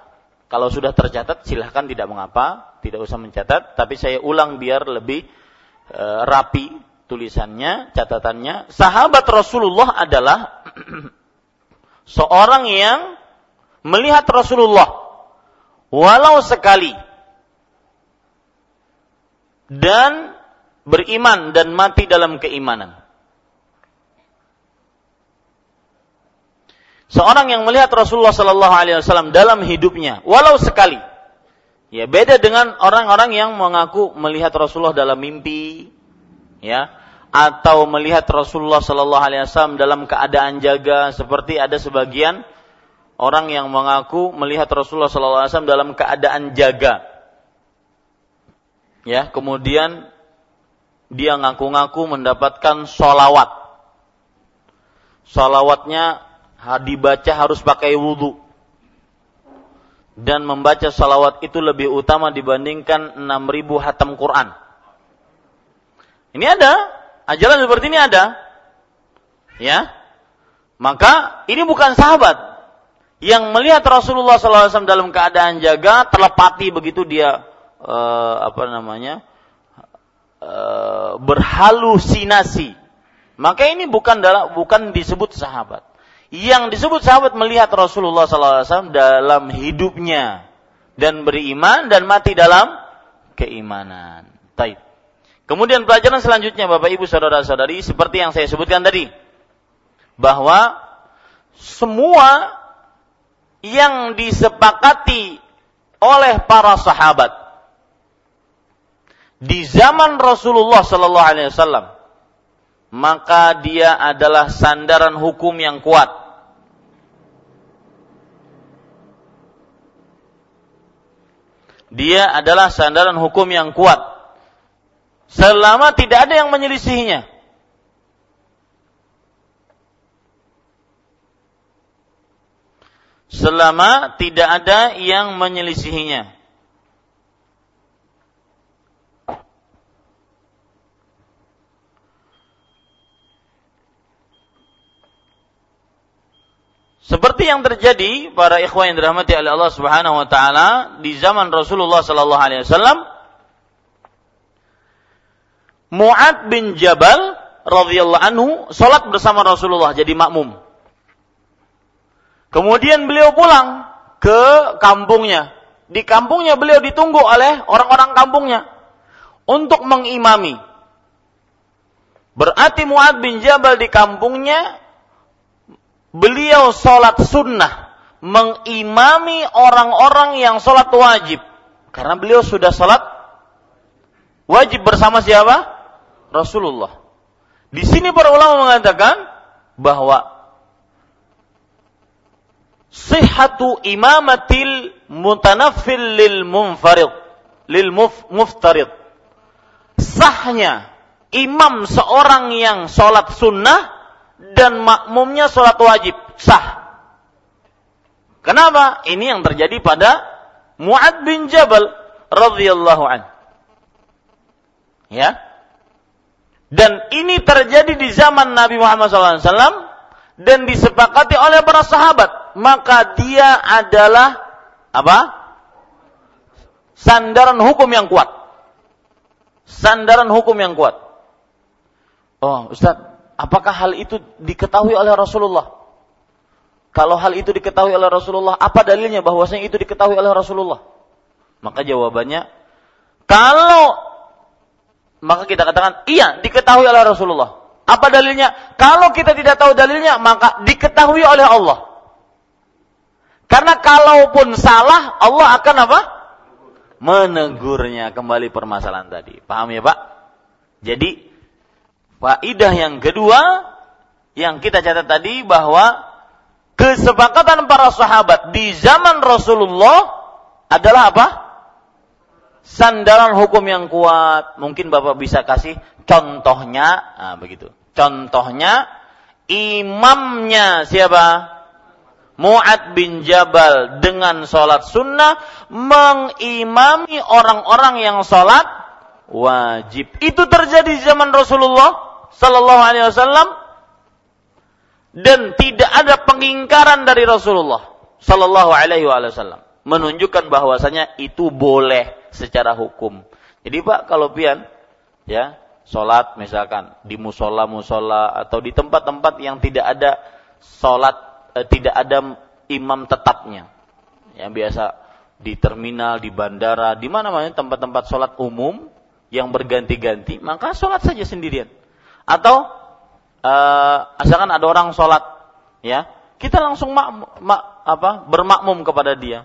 kalau sudah tercatat silahkan tidak mengapa, tidak usah mencatat, tapi saya ulang biar lebih e, rapi tulisannya, catatannya. Sahabat Rasulullah adalah seorang yang melihat Rasulullah walau sekali dan beriman dan mati dalam keimanan. Seorang yang melihat Rasulullah Sallallahu Alaihi Wasallam dalam hidupnya, walau sekali, ya beda dengan orang-orang yang mengaku melihat Rasulullah dalam mimpi, ya, atau melihat Rasulullah Sallallahu Alaihi Wasallam dalam keadaan jaga, seperti ada sebagian orang yang mengaku melihat Rasulullah Sallallahu Alaihi Wasallam dalam keadaan jaga, ya, kemudian dia ngaku-ngaku mendapatkan solawat, solawatnya dibaca harus pakai wudhu. Dan membaca salawat itu lebih utama dibandingkan 6000 hatam Quran. Ini ada, ajaran seperti ini ada. Ya. Maka ini bukan sahabat yang melihat Rasulullah SAW dalam keadaan jaga terlepati begitu dia uh, apa namanya uh, berhalusinasi. Maka ini bukan dalam bukan disebut sahabat yang disebut sahabat melihat Rasulullah SAW dalam hidupnya dan beriman dan mati dalam keimanan. Taib. Kemudian pelajaran selanjutnya Bapak Ibu saudara-saudari seperti yang saya sebutkan tadi bahwa semua yang disepakati oleh para sahabat di zaman Rasulullah wasallam maka dia adalah sandaran hukum yang kuat dia adalah sandaran hukum yang kuat. Selama tidak ada yang menyelisihinya. Selama tidak ada yang menyelisihinya. Seperti yang terjadi para ikhwan yang dirahmati oleh Allah Subhanahu wa taala di zaman Rasulullah sallallahu alaihi wasallam Mu'ad bin Jabal radhiyallahu anhu salat bersama Rasulullah jadi makmum. Kemudian beliau pulang ke kampungnya. Di kampungnya beliau ditunggu oleh orang-orang kampungnya untuk mengimami. Berarti Mu'ad bin Jabal di kampungnya beliau sholat sunnah mengimami orang-orang yang sholat wajib. Karena beliau sudah sholat wajib bersama siapa? Rasulullah. Di sini para ulama mengatakan bahwa sihatu imamatil mutanaffil lil munfarid lil muftarid. Sahnya imam seorang yang sholat sunnah dan makmumnya sholat wajib sah. Kenapa? Ini yang terjadi pada Mu'ad bin Jabal radhiyallahu an. Ya. Dan ini terjadi di zaman Nabi Muhammad SAW dan disepakati oleh para sahabat. Maka dia adalah apa? Sandaran hukum yang kuat. Sandaran hukum yang kuat. Oh, Ustaz, Apakah hal itu diketahui oleh Rasulullah? Kalau hal itu diketahui oleh Rasulullah, apa dalilnya bahwasanya itu diketahui oleh Rasulullah? Maka jawabannya, kalau maka kita katakan iya diketahui oleh Rasulullah. Apa dalilnya? Kalau kita tidak tahu dalilnya, maka diketahui oleh Allah. Karena kalaupun salah, Allah akan apa? Menegurnya kembali permasalahan tadi. Paham ya Pak? Jadi, faidah yang kedua, yang kita catat tadi bahwa kesepakatan para sahabat di zaman Rasulullah adalah apa? Sandaran hukum yang kuat. Mungkin Bapak bisa kasih contohnya, nah, begitu. Contohnya imamnya siapa? Mu'ad bin Jabal dengan sholat sunnah mengimami orang-orang yang sholat wajib. Itu terjadi di zaman Rasulullah Sallallahu Alaihi Wasallam dan tidak ada pengingkaran dari Rasulullah Sallallahu Alaihi Wasallam. Menunjukkan bahwasanya itu boleh secara hukum. Jadi Pak kalau pian ya sholat misalkan di musola musola atau di tempat-tempat yang tidak ada sholat eh, tidak ada imam tetapnya. Yang biasa di terminal di bandara di mana mana tempat-tempat sholat umum yang berganti-ganti maka sholat saja sendirian atau uh, asalkan ada orang sholat, ya, kita langsung mak, mak, apa, bermakmum kepada dia.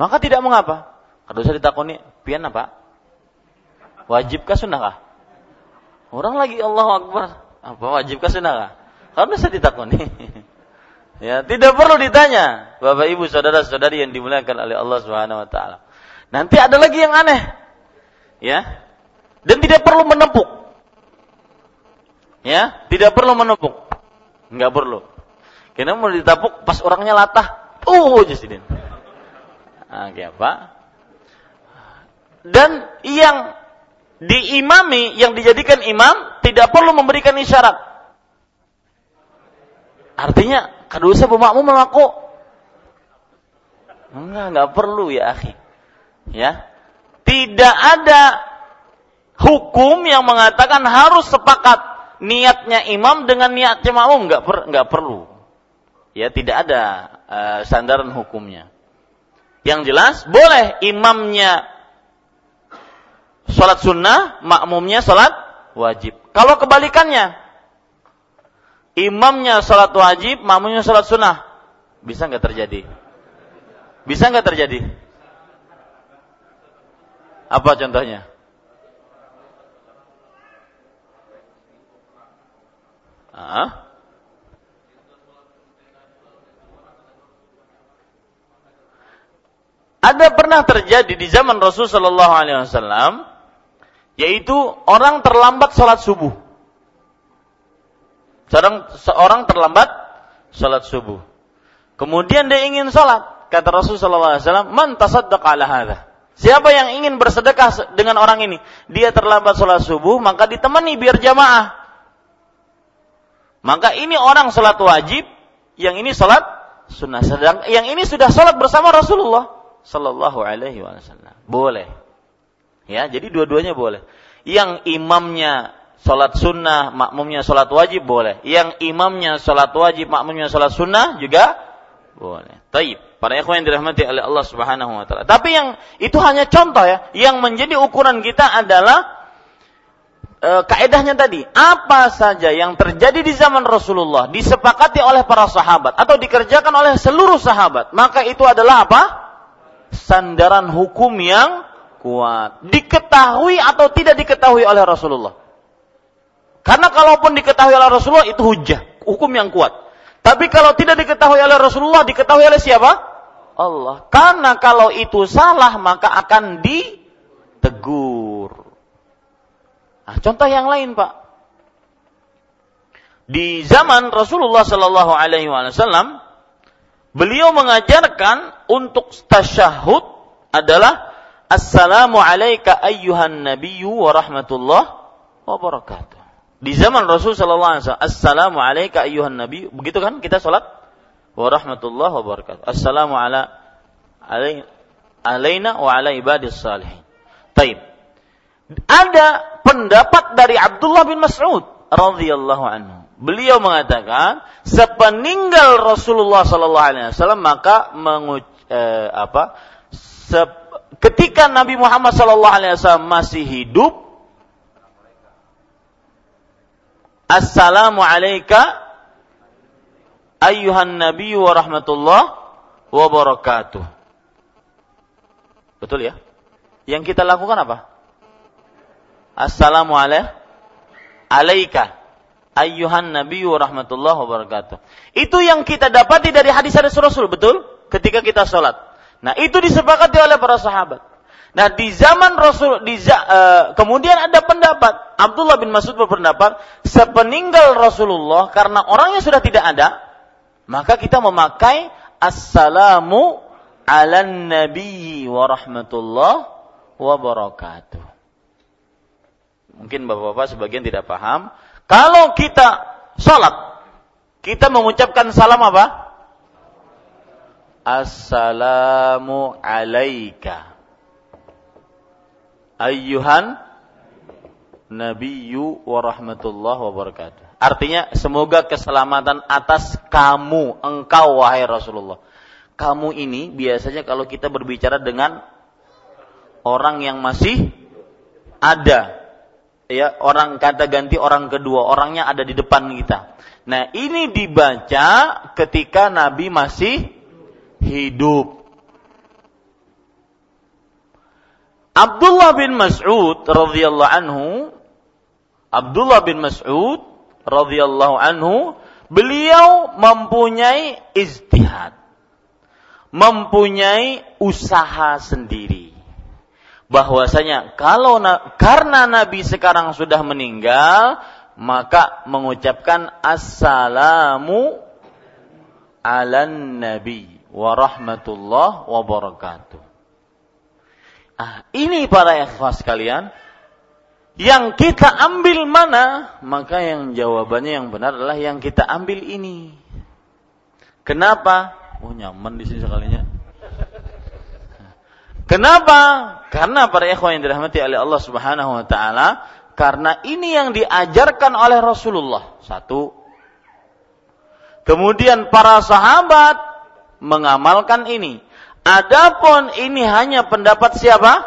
Maka tidak mengapa. Kalau saya ditakoni, pian apa? Wajibkah sunnahkah? Orang lagi Allah Akbar. Apa wajibkah sunnahkah? Karena saya ditakoni. ya, tidak perlu ditanya. Bapak Ibu saudara-saudari yang dimuliakan oleh Allah Subhanahu wa taala. Nanti ada lagi yang aneh. Ya. Dan tidak perlu menempuk. Ya, tidak perlu menepuk. Enggak perlu. Karena mau ditapuk pas orangnya latah. Oh, jadi Nah, apa? Dan yang diimami, yang dijadikan imam, tidak perlu memberikan isyarat. Artinya, kedua saya bermakmum mengaku. Enggak, enggak perlu ya, akhi. Ya. Tidak ada hukum yang mengatakan harus sepakat niatnya imam dengan niatnya makmum nggak per, nggak perlu. Ya tidak ada uh, sandaran hukumnya. Yang jelas boleh imamnya sholat sunnah, makmumnya sholat wajib. Kalau kebalikannya, imamnya sholat wajib, makmumnya sholat sunnah, bisa nggak terjadi? Bisa nggak terjadi? Apa contohnya? Hah? Ada pernah terjadi di zaman Rasul Shallallahu Alaihi Wasallam, yaitu orang terlambat sholat subuh. Seorang, seorang terlambat sholat subuh. Kemudian dia ingin sholat. Kata Rasul Shallallahu Alaihi Wasallam, man tasaddaq. Siapa yang ingin bersedekah dengan orang ini? Dia terlambat sholat subuh, maka ditemani biar jamaah. Maka ini orang sholat wajib, yang ini sholat sunnah. Sedang yang ini sudah sholat bersama Rasulullah Sallallahu Alaihi Wasallam. Boleh. Ya, jadi dua-duanya boleh. Yang imamnya sholat sunnah, makmumnya sholat wajib boleh. Yang imamnya sholat wajib, makmumnya sholat sunnah juga boleh. Taib. Para ikhwan yang dirahmati oleh Allah Subhanahu wa taala. Tapi yang itu hanya contoh ya. Yang menjadi ukuran kita adalah e, kaedahnya tadi, apa saja yang terjadi di zaman Rasulullah disepakati oleh para sahabat atau dikerjakan oleh seluruh sahabat, maka itu adalah apa? Sandaran hukum yang kuat. Diketahui atau tidak diketahui oleh Rasulullah. Karena kalaupun diketahui oleh Rasulullah itu hujah, hukum yang kuat. Tapi kalau tidak diketahui oleh Rasulullah, diketahui oleh siapa? Allah. Karena kalau itu salah maka akan ditegur. Nah, contoh yang lain, Pak. Di zaman Rasulullah Sallallahu Alaihi Wasallam, beliau mengajarkan untuk tasyahud adalah Assalamu alayka ayyuhan nabiyyu wa rahmatullah wa barakatuh. Di zaman Rasul sallallahu alaihi wasallam, Assalamu alayka ayyuhan nabiyyu. Begitu kan kita salat? Wa rahmatullah wa barakatuh. Assalamu ala alaina wa ala ibadis salihin. Taib. Ada pendapat dari Abdullah bin Mas'ud radhiyallahu anhu Beliau mengatakan, sepeninggal Rasulullah sallallahu alaihi wasallam maka menguc eh, apa? Se ketika Nabi Muhammad sallallahu alaihi wasallam masih hidup Assalamu alayka ayyuhan nabi wa rahmatullah wa barakatuh. Betul ya? Yang kita lakukan apa? Assalamu alayka ayyuhan nabi wa rahmatullah wa barakatuh. Itu yang kita dapati dari hadis-hadis Rasul, betul? Ketika kita sholat. Nah, itu disepakati oleh para sahabat. Nah di zaman Rasul, di, uh, kemudian ada pendapat Abdullah bin Mas'ud berpendapat sepeninggal Rasulullah karena orangnya sudah tidak ada, maka kita memakai assalamu ala nabi wa rahmatullah wa barakatuh. Mungkin bapak-bapak sebagian tidak paham. Kalau kita sholat, kita mengucapkan salam apa? Assalamu alaika ayyuhan nabiyyu wa rahmatullah wa barakatuh. Artinya semoga keselamatan atas kamu, engkau wahai Rasulullah. Kamu ini biasanya kalau kita berbicara dengan orang yang masih ada ya orang kata ganti orang kedua orangnya ada di depan kita. Nah ini dibaca ketika Nabi masih hidup. Abdullah bin Mas'ud radhiyallahu anhu Abdullah bin Mas'ud radhiyallahu anhu beliau mempunyai istihad mempunyai usaha sendiri bahwasanya kalau na karena nabi sekarang sudah meninggal maka mengucapkan assalamu ala nabi wa rahmatullah wa barakatuh Ah, ini para ikhwas sekalian, yang kita ambil mana? Maka yang jawabannya yang benar adalah yang kita ambil ini. Kenapa? Oh nyaman di sini sekalinya. Kenapa? Karena para ikhwan yang dirahmati oleh Allah Subhanahu wa taala, karena ini yang diajarkan oleh Rasulullah. Satu. Kemudian para sahabat mengamalkan ini. Adapun ini hanya pendapat siapa?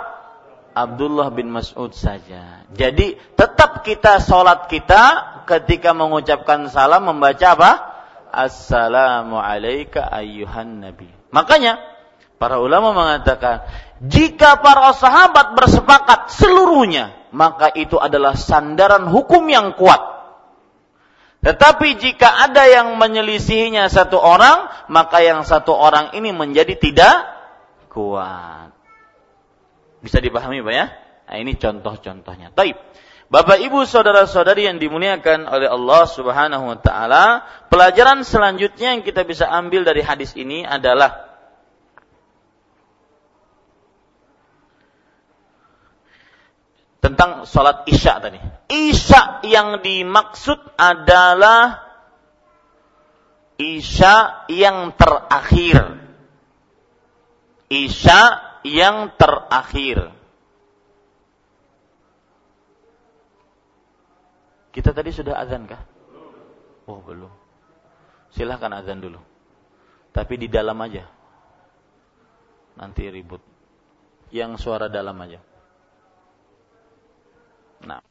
Abdullah bin Mas'ud saja. Jadi tetap kita sholat kita ketika mengucapkan salam membaca apa? Assalamu alayka ayyuhan nabi. Makanya para ulama mengatakan jika para sahabat bersepakat seluruhnya maka itu adalah sandaran hukum yang kuat. Tetapi jika ada yang menyelisihinya satu orang, maka yang satu orang ini menjadi tidak kuat. Bisa dipahami Pak ya? Nah, ini contoh-contohnya. Taib. Bapak Ibu saudara-saudari yang dimuliakan oleh Allah Subhanahu wa taala, pelajaran selanjutnya yang kita bisa ambil dari hadis ini adalah tentang sholat isya tadi. Isya yang dimaksud adalah isya yang terakhir. Isya yang terakhir. Kita tadi sudah azan kah? Oh belum. Silahkan azan dulu. Tapi di dalam aja. Nanti ribut. Yang suara dalam aja. Nah.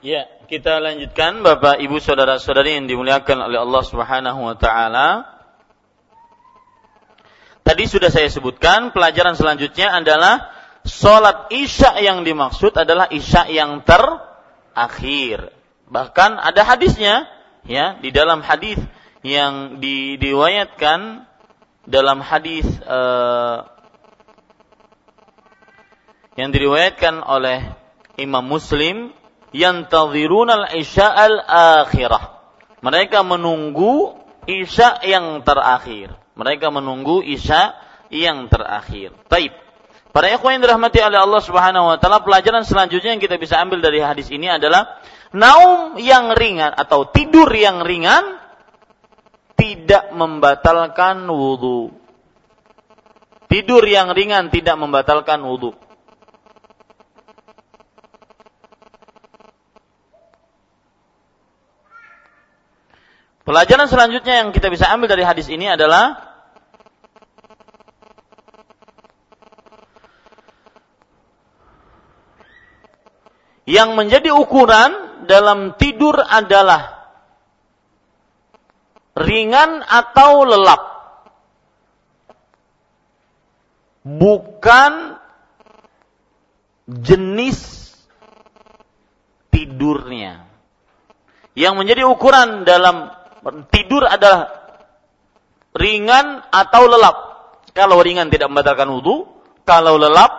Ya, kita lanjutkan Bapak Ibu saudara-saudari yang dimuliakan oleh Allah Subhanahu wa taala. Tadi sudah saya sebutkan, pelajaran selanjutnya adalah sholat isya yang dimaksud adalah isya yang terakhir. Bahkan ada hadisnya, ya, di dalam hadis yang diriwayatkan dalam hadis uh, yang diriwayatkan oleh Imam Muslim yang al isya al akhirah. Mereka menunggu isya yang terakhir. Mereka menunggu isya yang terakhir. Taib. Para ikhwan yang dirahmati oleh Allah Subhanahu wa taala, pelajaran selanjutnya yang kita bisa ambil dari hadis ini adalah naum yang ringan atau tidur yang ringan tidak membatalkan wudhu. Tidur yang ringan tidak membatalkan wudhu. Pelajaran selanjutnya yang kita bisa ambil dari hadis ini adalah yang menjadi ukuran dalam tidur adalah ringan atau lelap. Bukan jenis tidurnya. Yang menjadi ukuran dalam tidur adalah ringan atau lelap. Kalau ringan tidak membatalkan wudhu, kalau lelap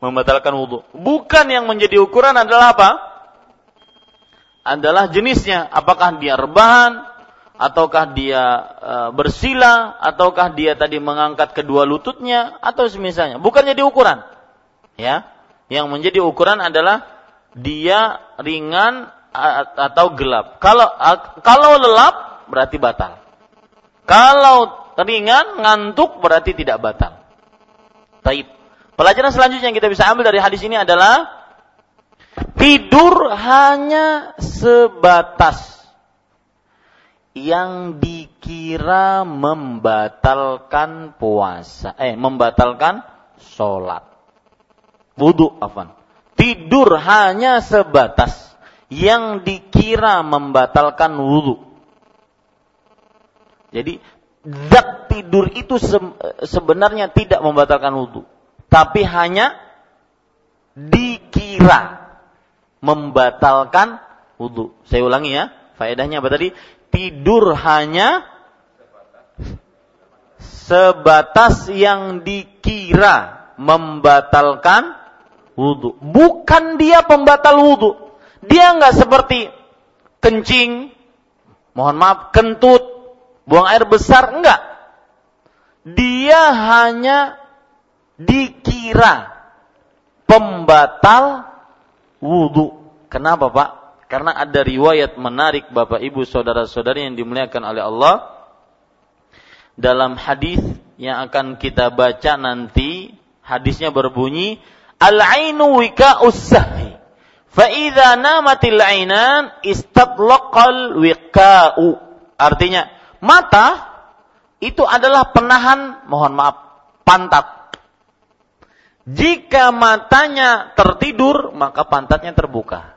membatalkan wudhu. Bukan yang menjadi ukuran adalah apa? Adalah jenisnya. Apakah dia rebahan, ataukah dia e, bersila, ataukah dia tadi mengangkat kedua lututnya, atau semisalnya. Bukan jadi ukuran. Ya, yang menjadi ukuran adalah dia ringan atau gelap. Kalau kalau lelap berarti batal. Kalau ringan ngantuk berarti tidak batal. Taib. Pelajaran selanjutnya yang kita bisa ambil dari hadis ini adalah tidur hanya sebatas yang dikira membatalkan puasa, eh membatalkan sholat, wudhu, afan. Tidur hanya sebatas yang dikira membatalkan wudhu. Jadi zat tidur itu sebenarnya tidak membatalkan wudhu, tapi hanya dikira membatalkan wudhu. Saya ulangi ya, faedahnya apa tadi? Tidur hanya sebatas yang dikira membatalkan wudhu, bukan dia pembatal wudhu. Dia nggak seperti kencing, mohon maaf, kentut, buang air besar, enggak. Dia hanya dikira pembatal wudhu. Kenapa Pak? Karena ada riwayat menarik Bapak Ibu saudara-saudari yang dimuliakan oleh Allah dalam hadis yang akan kita baca nanti hadisnya berbunyi al-ainu wika'us sahhi Fa'idha namatil ainan istadlaqal wiqa'u. Artinya, mata itu adalah penahan, mohon maaf, pantat. Jika matanya tertidur, maka pantatnya terbuka.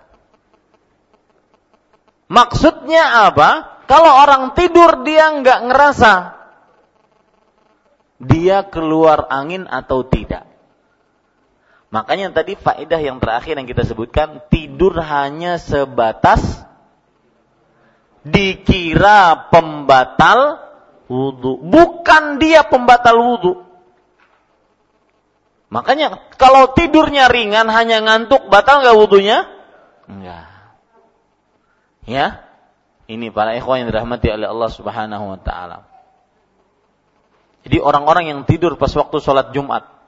Maksudnya apa? Kalau orang tidur dia nggak ngerasa dia keluar angin atau tidak. Makanya tadi faedah yang terakhir yang kita sebutkan tidur hanya sebatas dikira pembatal wudhu. Bukan dia pembatal wudhu. Makanya kalau tidurnya ringan hanya ngantuk batal nggak wudhunya? Enggak. Ya, ini para ikhwan yang dirahmati oleh Allah Subhanahu Wa Taala. Jadi orang-orang yang tidur pas waktu sholat Jumat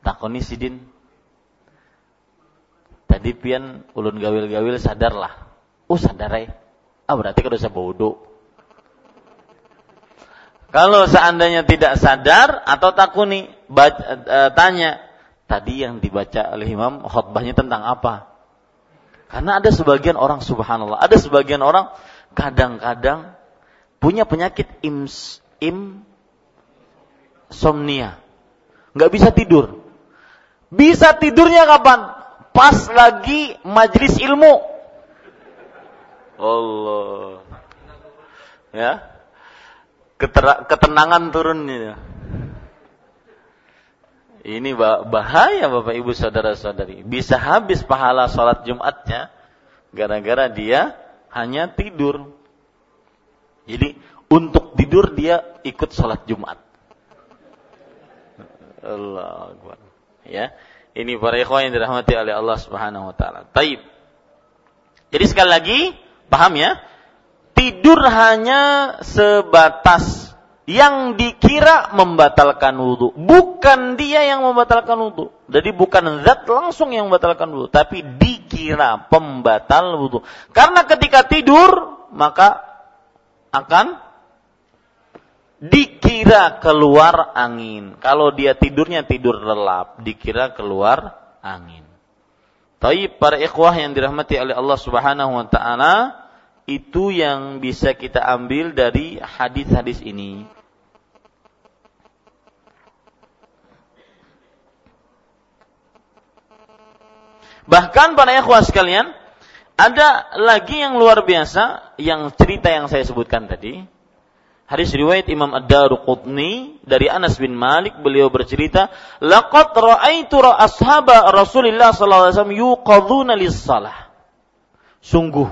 takoni sidin tadi pian ulun gawil-gawil sadar lah oh sadar ya ah berarti kada bodoh. Kalau seandainya tidak sadar atau takuni baca, e, tanya tadi yang dibaca oleh imam khutbahnya tentang apa? Karena ada sebagian orang subhanallah ada sebagian orang kadang-kadang punya penyakit ims, im somnia. Nggak bisa tidur bisa tidurnya kapan? Pas lagi majlis ilmu. Allah. Ya. ketenangan turunnya. Ini bahaya Bapak Ibu saudara-saudari. Bisa habis pahala sholat Jumatnya gara-gara dia hanya tidur. Jadi untuk tidur dia ikut sholat Jumat. Allah Akbar. Ya. Ini para ikhwan yang dirahmati oleh Allah Subhanahu wa taala. Taib. Jadi sekali lagi, paham ya? Tidur hanya sebatas yang dikira membatalkan wudhu. Bukan dia yang membatalkan wudhu. Jadi bukan zat langsung yang membatalkan wudhu. Tapi dikira pembatal wudhu. Karena ketika tidur, maka akan dikira keluar angin. Kalau dia tidurnya tidur lelap, dikira keluar angin. Tapi para ikhwah yang dirahmati oleh Allah Subhanahu wa taala, Itu yang bisa kita ambil dari hadis-hadis ini. Bahkan para ikhwah sekalian, ada lagi yang luar biasa yang cerita yang saya sebutkan tadi. Hadis riwayat Imam Ad-Daruqutni dari Anas bin Malik beliau bercerita, "Laqad ra'aitu ashaba Rasulillah sallallahu alaihi wasallam yuqadhuna lis-salah." Sungguh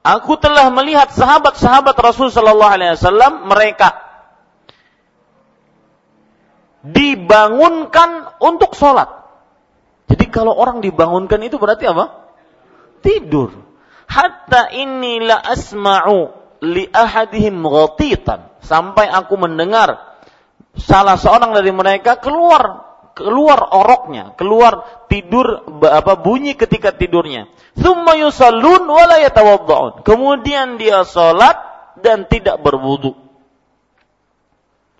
aku telah melihat sahabat-sahabat Rasul sallallahu alaihi wasallam mereka dibangunkan untuk sholat. Jadi kalau orang dibangunkan itu berarti apa? Tidur. Hatta inilah asma'u li ahadihim ghatitan sampai aku mendengar salah seorang dari mereka keluar keluar oroknya, keluar tidur apa bunyi ketika tidurnya. Tsumma yusallun wa la yatawadda'un. Kemudian dia salat dan tidak berwudu.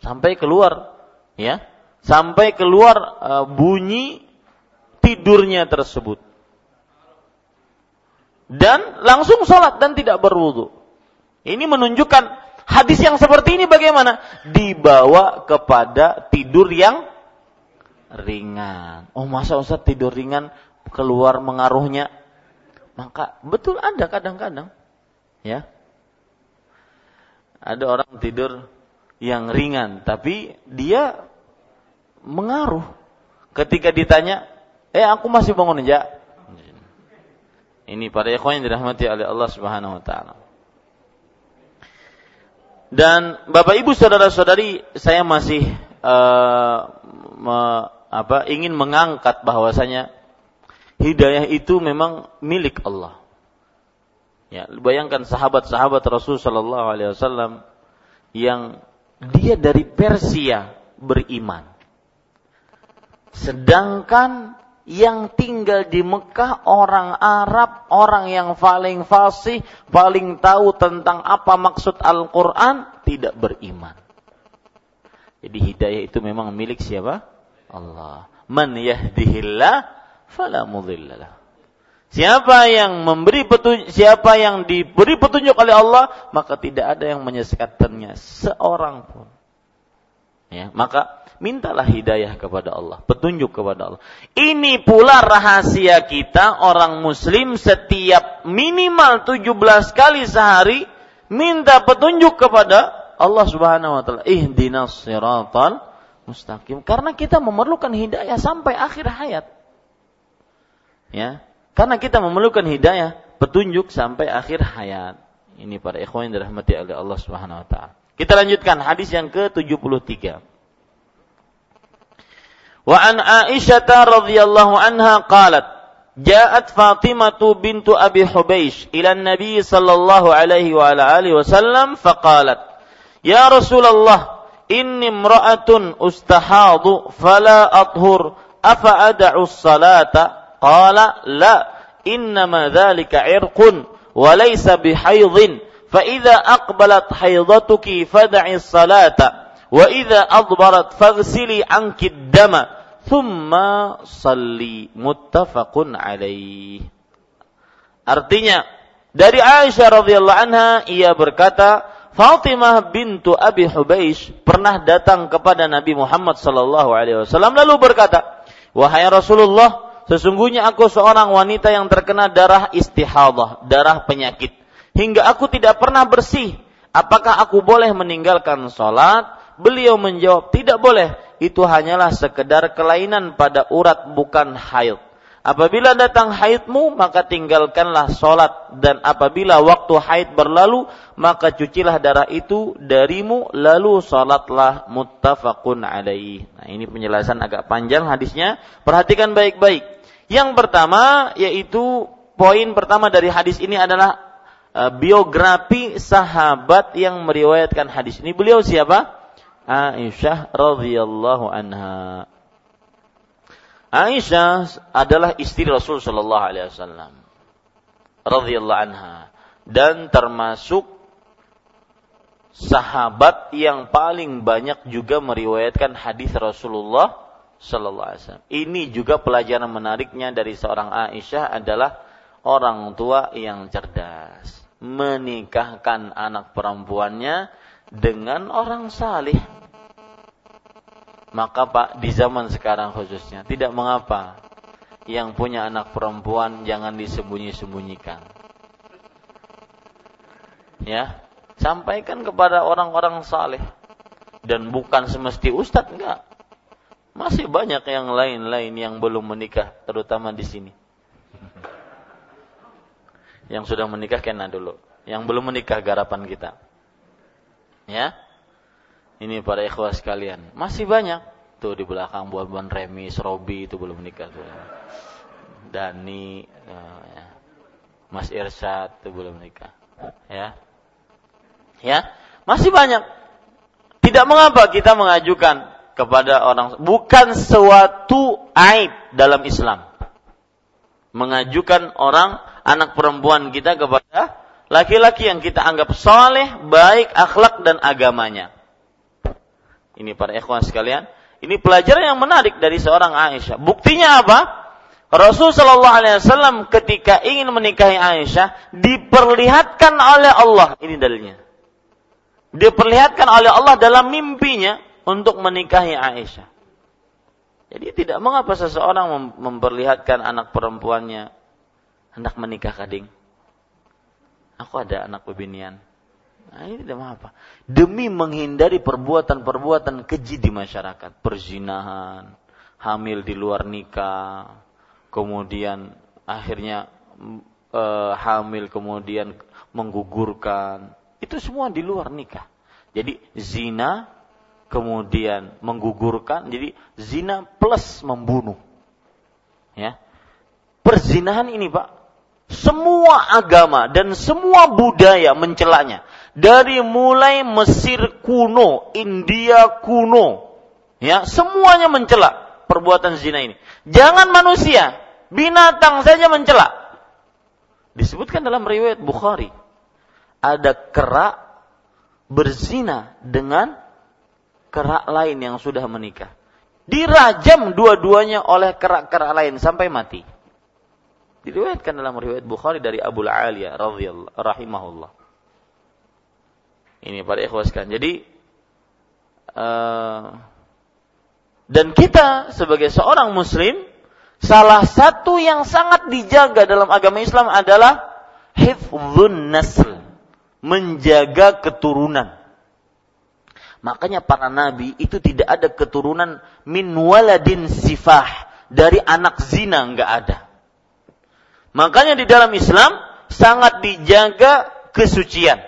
Sampai keluar ya, sampai keluar uh, bunyi tidurnya tersebut. Dan langsung sholat dan tidak berwudu. Ini menunjukkan hadis yang seperti ini bagaimana? Dibawa kepada tidur yang ringan. Oh masa Ustaz tidur ringan keluar mengaruhnya? Maka betul ada kadang-kadang. Ya. Ada orang tidur yang ringan, tapi dia mengaruh. Ketika ditanya, eh aku masih bangun aja. Ini para ikhwan yang dirahmati oleh Allah Subhanahu wa taala. Dan Bapak Ibu saudara-saudari, saya masih uh, me, apa ingin mengangkat bahwasanya hidayah itu memang milik Allah. Ya, bayangkan sahabat-sahabat Rasul sallallahu alaihi wasallam yang dia dari Persia beriman. Sedangkan yang tinggal di Mekah orang Arab, orang yang paling fasih, paling tahu tentang apa maksud Al-Quran, tidak beriman. Jadi hidayah itu memang milik siapa? Allah. Man yahdihillah fala. Siapa yang memberi petunjuk, siapa yang diberi petunjuk oleh Allah, maka tidak ada yang menyesatkannya seorang pun. Ya, maka mintalah hidayah kepada Allah, petunjuk kepada Allah. Ini pula rahasia kita orang muslim setiap minimal 17 kali sehari minta petunjuk kepada Allah Subhanahu wa taala. Ihdinas siratal mustaqim. Karena kita memerlukan hidayah sampai akhir hayat. Ya. Karena kita memerlukan hidayah, petunjuk sampai akhir hayat. Ini para ikhwan yang dirahmati oleh Allah Subhanahu wa taala. Kita lanjutkan hadis yang ke-73. وعن عائشة رضي الله عنها قالت جاءت فاطمة بنت أبي حبيش إلى النبي صلى الله عليه وعلى آله وسلم فقالت يا رسول الله إني امرأة أستحاض فلا أطهر أفأدع الصلاة قال لا إنما ذلك عرق وليس بحيض فإذا أقبلت حيضتك فدعي الصلاة وإذا أضبرت فاغسلي عنك الدم thumma salli muttafaqun alaih. Artinya dari Aisyah radhiyallahu anha ia berkata, Fatimah bintu Abi Hubeish pernah datang kepada Nabi Muhammad sallallahu alaihi wasallam lalu berkata, "Wahai Rasulullah, sesungguhnya aku seorang wanita yang terkena darah istihadah, darah penyakit, hingga aku tidak pernah bersih. Apakah aku boleh meninggalkan salat?" Beliau menjawab, "Tidak boleh itu hanyalah sekedar kelainan pada urat bukan haid. Apabila datang haidmu, maka tinggalkanlah sholat. Dan apabila waktu haid berlalu, maka cucilah darah itu darimu, lalu sholatlah muttafaqun alaih. Nah ini penjelasan agak panjang hadisnya. Perhatikan baik-baik. Yang pertama, yaitu poin pertama dari hadis ini adalah uh, biografi sahabat yang meriwayatkan hadis ini. Beliau siapa? Aisyah radhiyallahu anha. Aisyah adalah istri Rasul sallallahu alaihi wasallam radhiyallahu anha dan termasuk sahabat yang paling banyak juga meriwayatkan hadis Rasulullah sallallahu alaihi wasallam. Ini juga pelajaran menariknya dari seorang Aisyah adalah orang tua yang cerdas. menikahkan anak perempuannya dengan orang salih. Maka Pak di zaman sekarang khususnya tidak mengapa yang punya anak perempuan jangan disembunyi-sembunyikan. Ya, sampaikan kepada orang-orang saleh dan bukan semesti ustadz enggak. Masih banyak yang lain-lain yang belum menikah terutama di sini. Yang sudah menikah kena dulu. Yang belum menikah garapan kita. Ya. Ini para ikhwas sekalian. Masih banyak. Tuh di belakang buat-buat Remi, Robi itu belum menikah tuh. Dani, uh, ya. Mas Irsyad itu belum menikah. Ya. Ya. Masih banyak. Tidak mengapa kita mengajukan kepada orang bukan suatu aib dalam Islam. Mengajukan orang anak perempuan kita kepada laki-laki yang kita anggap soleh, baik akhlak dan agamanya. Ini para ikhwan sekalian, ini pelajaran yang menarik dari seorang Aisyah. Buktinya apa? Rasul Shallallahu Alaihi Wasallam ketika ingin menikahi Aisyah diperlihatkan oleh Allah. Ini dalilnya. Diperlihatkan oleh Allah dalam mimpinya untuk menikahi Aisyah. Jadi tidak mengapa seseorang memperlihatkan anak perempuannya hendak menikah kading. Aku ada anak bebinian. Nah, ini tidak mengapa. Demi menghindari perbuatan-perbuatan keji di masyarakat, perzinahan, hamil di luar nikah, kemudian akhirnya e, hamil kemudian menggugurkan, itu semua di luar nikah. Jadi zina kemudian menggugurkan jadi zina plus membunuh ya perzinahan ini Pak semua agama dan semua budaya mencelanya dari mulai Mesir kuno, India kuno, ya semuanya mencela perbuatan zina ini. Jangan manusia, binatang saja mencela. Disebutkan dalam riwayat Bukhari, ada kera berzina dengan kerak lain yang sudah menikah. Dirajam dua-duanya oleh kerak-kerak lain sampai mati. Diriwayatkan dalam riwayat Bukhari dari Abu Aliyah radhiyallahu rahimahullah. Ini para ikhwaskan. Jadi uh, dan kita sebagai seorang muslim salah satu yang sangat dijaga dalam agama Islam adalah hifdzun nasl, menjaga keturunan. Makanya para nabi itu tidak ada keturunan min waladin sifah dari anak zina nggak ada. Makanya di dalam Islam sangat dijaga kesucian.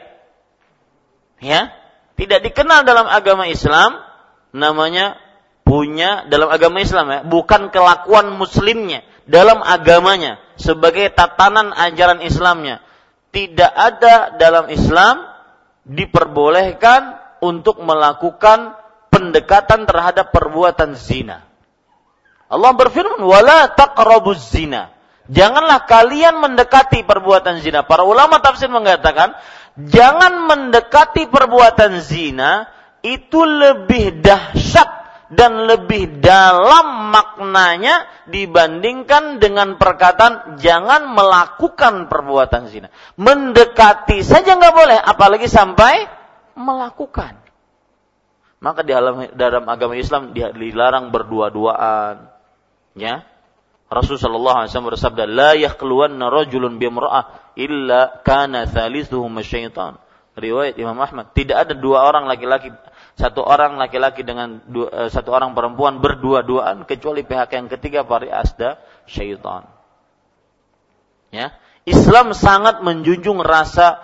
Ya, tidak dikenal dalam agama Islam namanya punya dalam agama Islam ya, bukan kelakuan muslimnya dalam agamanya sebagai tatanan ajaran Islamnya. Tidak ada dalam Islam diperbolehkan untuk melakukan pendekatan terhadap perbuatan zina. Allah berfirman, "Wala taqrabuz zina." Janganlah kalian mendekati perbuatan zina. Para ulama tafsir mengatakan, jangan mendekati perbuatan zina itu lebih dahsyat dan lebih dalam maknanya dibandingkan dengan perkataan jangan melakukan perbuatan zina. Mendekati saja nggak boleh, apalagi sampai melakukan. Maka di dalam, dalam agama Islam dilarang berdua-duaan. Ya. Rasulullah sallallahu alaihi wasallam bersabda, "La yakhluwanna rajulun bimra'ah illa kana thalithuhum syaitan." Riwayat Imam Ahmad, tidak ada dua orang laki-laki satu orang laki-laki dengan dua, uh, satu orang perempuan berdua-duaan kecuali pihak yang ketiga pari asda syaitan. Ya. Islam sangat menjunjung rasa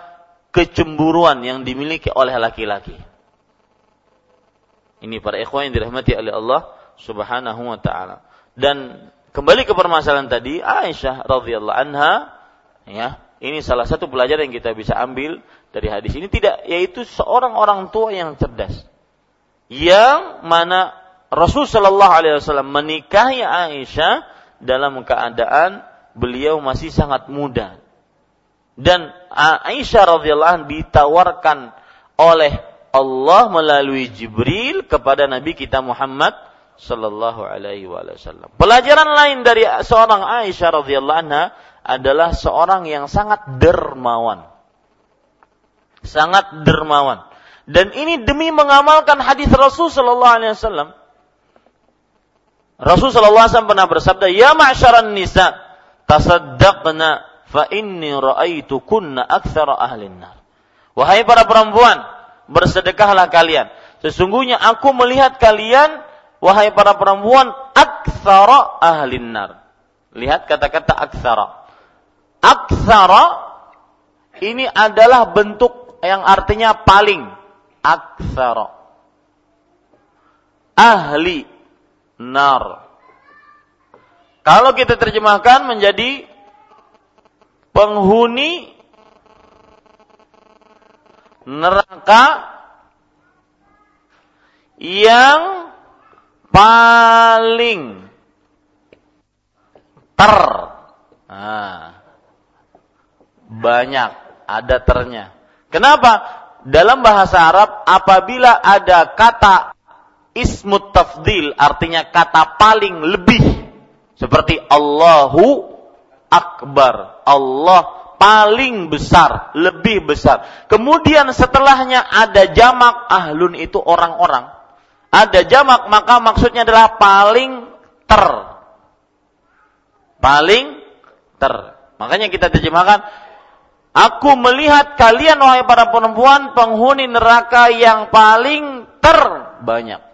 kecemburuan yang dimiliki oleh laki-laki. Ini para ikhwan yang dirahmati oleh Allah Subhanahu wa taala. Dan kembali ke permasalahan tadi, Aisyah radhiyallahu anha ya, ini salah satu pelajaran yang kita bisa ambil dari hadis ini tidak yaitu seorang orang tua yang cerdas. Yang mana Rasul sallallahu alaihi wasallam menikahi Aisyah dalam keadaan beliau masih sangat muda dan Aisyah radhiyallahu anha ditawarkan oleh Allah melalui Jibril kepada Nabi kita Muhammad sallallahu alaihi wasallam. Pelajaran lain dari seorang Aisyah radhiyallahu anha adalah seorang yang sangat dermawan. sangat dermawan. Dan ini demi mengamalkan hadis Rasul sallallahu alaihi wasallam. Rasul sallallahu alaihi wasallam pernah bersabda, "Ya ma'syaran nisa, tasaddaqna fa inni ra'aitu kunna aktsara ahlin nar." Wahai para perempuan, bersedekahlah kalian. Sesungguhnya aku melihat kalian wahai para perempuan aktsara ahlin nar. Lihat kata-kata aktsara. Aktsara ini adalah bentuk yang artinya paling aktsara. Ahli nar. Kalau kita terjemahkan menjadi penghuni neraka yang paling ter nah, banyak ada ternya. Kenapa? Dalam bahasa Arab apabila ada kata ismut tafdil artinya kata paling lebih seperti Allahu akbar. Allah paling besar, lebih besar. Kemudian setelahnya ada jamak ahlun itu orang-orang ada jamak maka maksudnya adalah paling ter. Paling ter. Makanya kita terjemahkan Aku melihat kalian wahai para perempuan penghuni neraka yang paling terbanyak.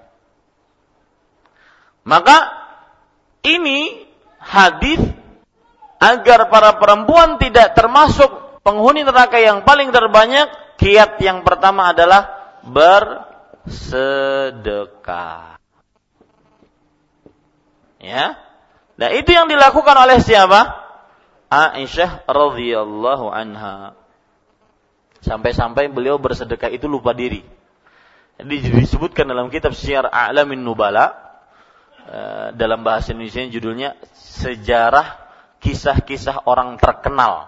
Maka ini hadis agar para perempuan tidak termasuk penghuni neraka yang paling terbanyak, kiat yang pertama adalah ber sedekah. Ya. Nah, itu yang dilakukan oleh siapa? Aisyah radhiyallahu anha. Sampai-sampai beliau bersedekah itu lupa diri. Jadi disebutkan dalam kitab Syiar A'lamin Nubala eh, dalam bahasa Indonesia judulnya Sejarah Kisah-kisah Orang Terkenal.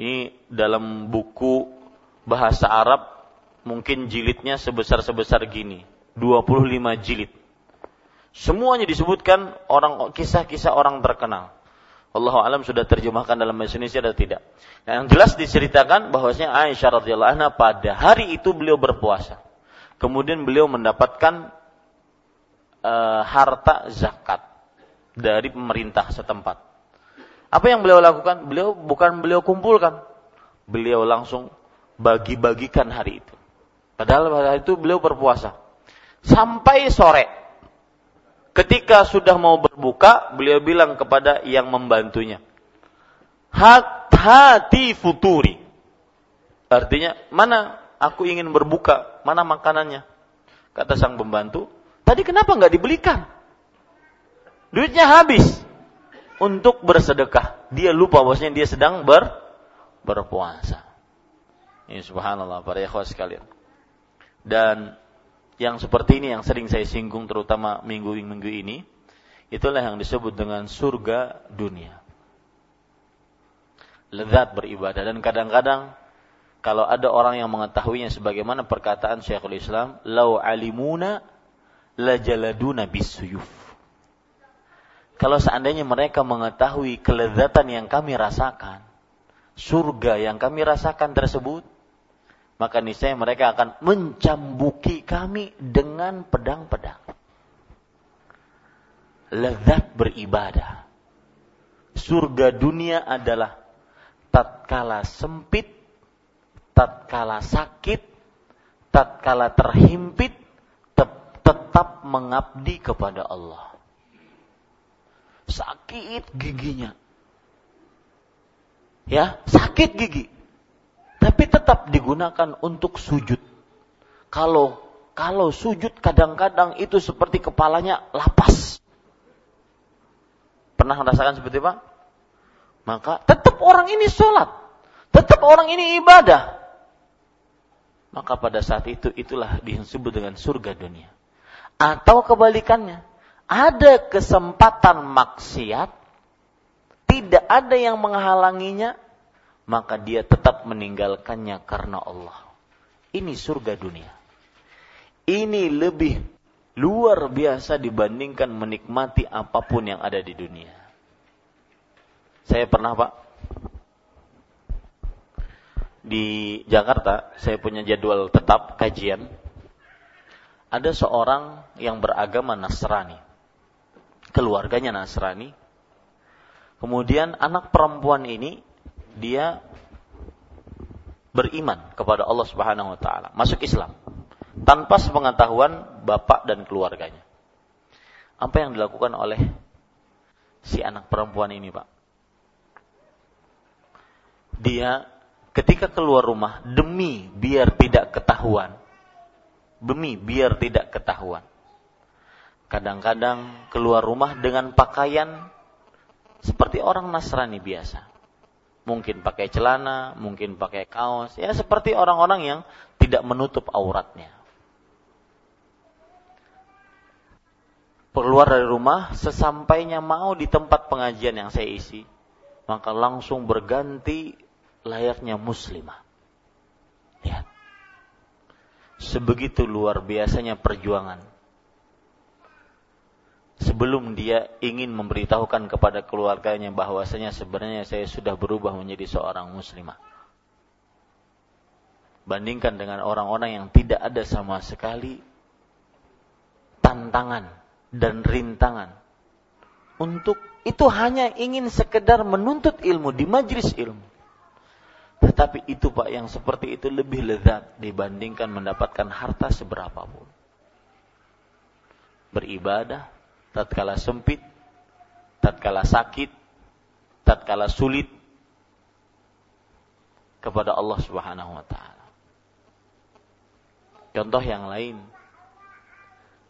Ini dalam buku bahasa Arab mungkin jilidnya sebesar-sebesar gini, 25 jilid. Semuanya disebutkan orang kisah-kisah orang terkenal. Allah alam sudah terjemahkan dalam bahasa Indonesia atau tidak. Nah, yang jelas diceritakan bahwasanya Aisyah radhiyallahu anha pada hari itu beliau berpuasa. Kemudian beliau mendapatkan uh, harta zakat dari pemerintah setempat. Apa yang beliau lakukan? Beliau bukan beliau kumpulkan. Beliau langsung bagi-bagikan hari itu. Padahal pada itu beliau berpuasa. Sampai sore. Ketika sudah mau berbuka, beliau bilang kepada yang membantunya. Hati futuri. Artinya, mana aku ingin berbuka, mana makanannya? Kata sang pembantu, tadi kenapa nggak dibelikan? Duitnya habis untuk bersedekah. Dia lupa bahwasanya dia sedang ber berpuasa. Ini subhanallah para ikhwas sekalian. Dan yang seperti ini yang sering saya singgung terutama minggu-minggu ini, itulah yang disebut dengan surga dunia. Lezat beribadah dan kadang-kadang kalau ada orang yang mengetahuinya sebagaimana perkataan Syekhul Islam, lau alimuna lajaladuna bisuyuf. Kalau seandainya mereka mengetahui kelezatan yang kami rasakan, surga yang kami rasakan tersebut, maka niscaya mereka akan mencambuki kami dengan pedang-pedang. Lezat beribadah. Surga dunia adalah tatkala sempit, tatkala sakit, tatkala terhimpit, tetap mengabdi kepada Allah. Sakit giginya. Ya, sakit gigi tapi tetap digunakan untuk sujud. Kalau kalau sujud kadang-kadang itu seperti kepalanya lapas. Pernah merasakan seperti apa? Maka tetap orang ini sholat. Tetap orang ini ibadah. Maka pada saat itu itulah disebut dengan surga dunia. Atau kebalikannya. Ada kesempatan maksiat. Tidak ada yang menghalanginya maka dia tetap meninggalkannya karena Allah. Ini surga dunia. Ini lebih luar biasa dibandingkan menikmati apa pun yang ada di dunia. Saya pernah Pak di Jakarta, saya punya jadwal tetap kajian. Ada seorang yang beragama Nasrani. Keluarganya Nasrani. Kemudian anak perempuan ini dia beriman kepada Allah Subhanahu wa taala, masuk Islam tanpa sepengetahuan bapak dan keluarganya. Apa yang dilakukan oleh si anak perempuan ini, Pak? Dia ketika keluar rumah demi biar tidak ketahuan. Demi biar tidak ketahuan. Kadang-kadang keluar rumah dengan pakaian seperti orang Nasrani biasa. Mungkin pakai celana, mungkin pakai kaos, ya seperti orang-orang yang tidak menutup auratnya. Keluar dari rumah, sesampainya mau di tempat pengajian yang saya isi, maka langsung berganti layaknya muslimah. Lihat. Sebegitu luar biasanya perjuangan. Sebelum dia ingin memberitahukan kepada keluarganya bahwasanya sebenarnya saya sudah berubah menjadi seorang muslimah. Bandingkan dengan orang-orang yang tidak ada sama sekali tantangan dan rintangan untuk itu hanya ingin sekedar menuntut ilmu di majlis ilmu. Tetapi itu Pak yang seperti itu lebih lezat dibandingkan mendapatkan harta seberapapun. Beribadah tatkala sempit, tatkala sakit, tatkala sulit kepada Allah Subhanahu wa taala. Contoh yang lain.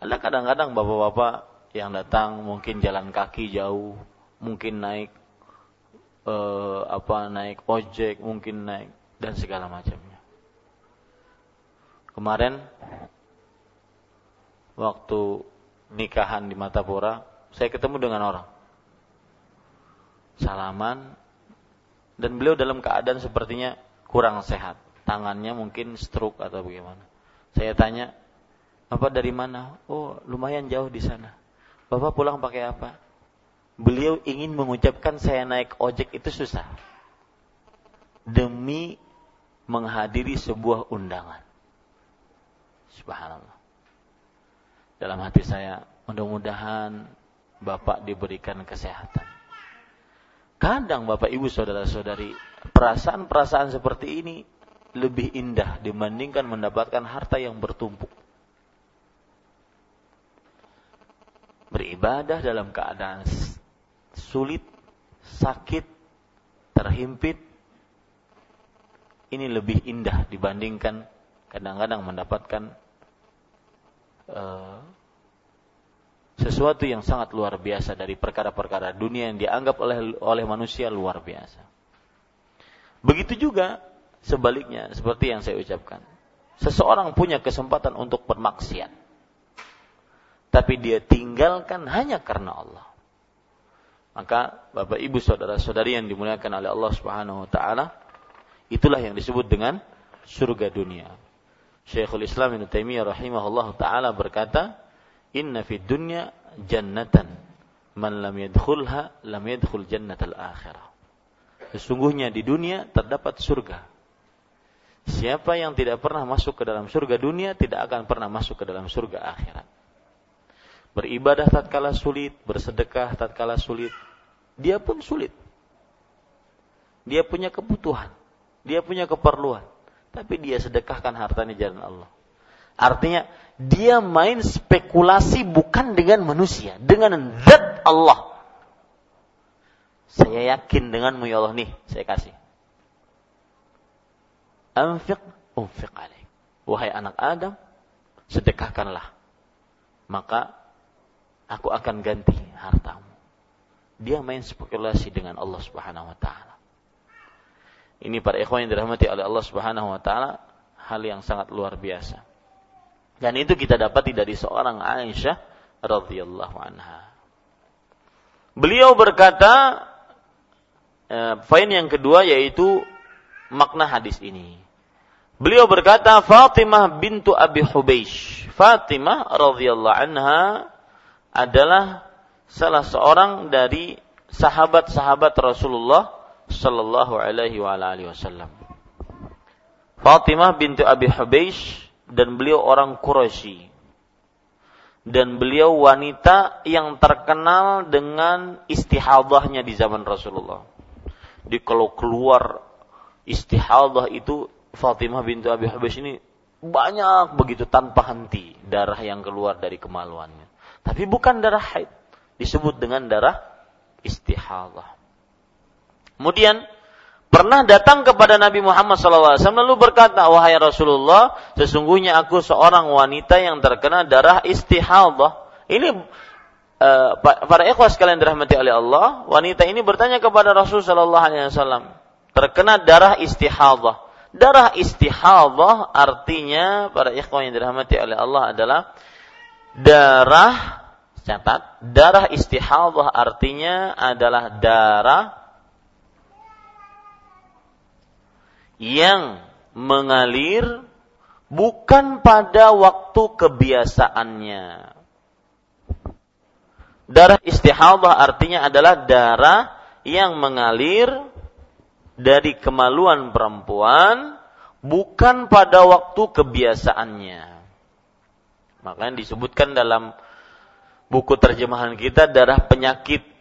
Ada kadang-kadang bapak-bapak yang datang mungkin jalan kaki jauh, mungkin naik uh, apa naik ojek, mungkin naik dan segala macamnya. Kemarin waktu nikahan di Matapura, saya ketemu dengan orang. Salaman dan beliau dalam keadaan sepertinya kurang sehat. Tangannya mungkin stroke atau bagaimana. Saya tanya, "Bapak dari mana?" "Oh, lumayan jauh di sana." "Bapak pulang pakai apa?" beliau ingin mengucapkan saya naik ojek itu susah. Demi menghadiri sebuah undangan. Subhanallah. Dalam hati saya, mudah-mudahan Bapak diberikan kesehatan. Kadang Bapak Ibu Saudara-saudari, perasaan-perasaan seperti ini lebih indah dibandingkan mendapatkan harta yang bertumpuk. Beribadah dalam keadaan sulit, sakit, terhimpit, ini lebih indah dibandingkan kadang-kadang mendapatkan uh, sesuatu yang sangat luar biasa dari perkara-perkara dunia yang dianggap oleh oleh manusia luar biasa. Begitu juga sebaliknya seperti yang saya ucapkan. Seseorang punya kesempatan untuk bermaksiat. Tapi dia tinggalkan hanya karena Allah. Maka Bapak Ibu saudara-saudari yang dimuliakan oleh Allah Subhanahu wa taala, itulah yang disebut dengan surga dunia. Syekhul Islam Ibnu Taimiyah rahimahullah taala berkata, "Inna fid dunya jannatan man lam yadkhulha lam yadkhul jannatal akhirah." Sesungguhnya di dunia terdapat surga. Siapa yang tidak pernah masuk ke dalam surga dunia tidak akan pernah masuk ke dalam surga akhirat. Beribadah tatkala sulit, bersedekah tatkala sulit, dia pun sulit. Dia punya kebutuhan, dia punya keperluan, tapi dia sedekahkan hartanya jalan Allah. Artinya dia main spekulasi bukan dengan manusia, dengan zat Allah. Saya yakin denganmu ya Allah nih, saya kasih. Anfiq, unfiq alaih. Wahai anak Adam, sedekahkanlah. Maka aku akan ganti hartamu dia main spekulasi dengan Allah Subhanahu wa taala. Ini para ikhwan yang dirahmati oleh Allah Subhanahu wa taala hal yang sangat luar biasa. Dan itu kita dapati dari seorang Aisyah radhiyallahu anha. Beliau berkata eh, poin yang kedua yaitu makna hadis ini. Beliau berkata Fatimah bintu Abi Hubeish. Fatimah radhiyallahu anha adalah salah seorang dari sahabat-sahabat Rasulullah sallallahu alaihi wa alihi wasallam. Fatimah bintu Abi Hubeish dan beliau orang Quraisy. Dan beliau wanita yang terkenal dengan istihadahnya di zaman Rasulullah. Di kalau keluar istihadah itu Fatimah bintu Abi Hubeish ini banyak begitu tanpa henti darah yang keluar dari kemaluannya. Tapi bukan darah haid, disebut dengan darah istihadah. Kemudian pernah datang kepada Nabi Muhammad SAW lalu berkata, wahai Rasulullah, sesungguhnya aku seorang wanita yang terkena darah istihadah. Ini uh, para ikhwas kalian dirahmati oleh Allah, wanita ini bertanya kepada Rasul Wasallam, terkena darah istihadah. Darah istihadah artinya para ikhwan yang dirahmati oleh Allah adalah darah catat darah istihadah artinya adalah darah yang mengalir bukan pada waktu kebiasaannya. Darah istihadah artinya adalah darah yang mengalir dari kemaluan perempuan bukan pada waktu kebiasaannya. Makanya disebutkan dalam buku terjemahan kita darah penyakit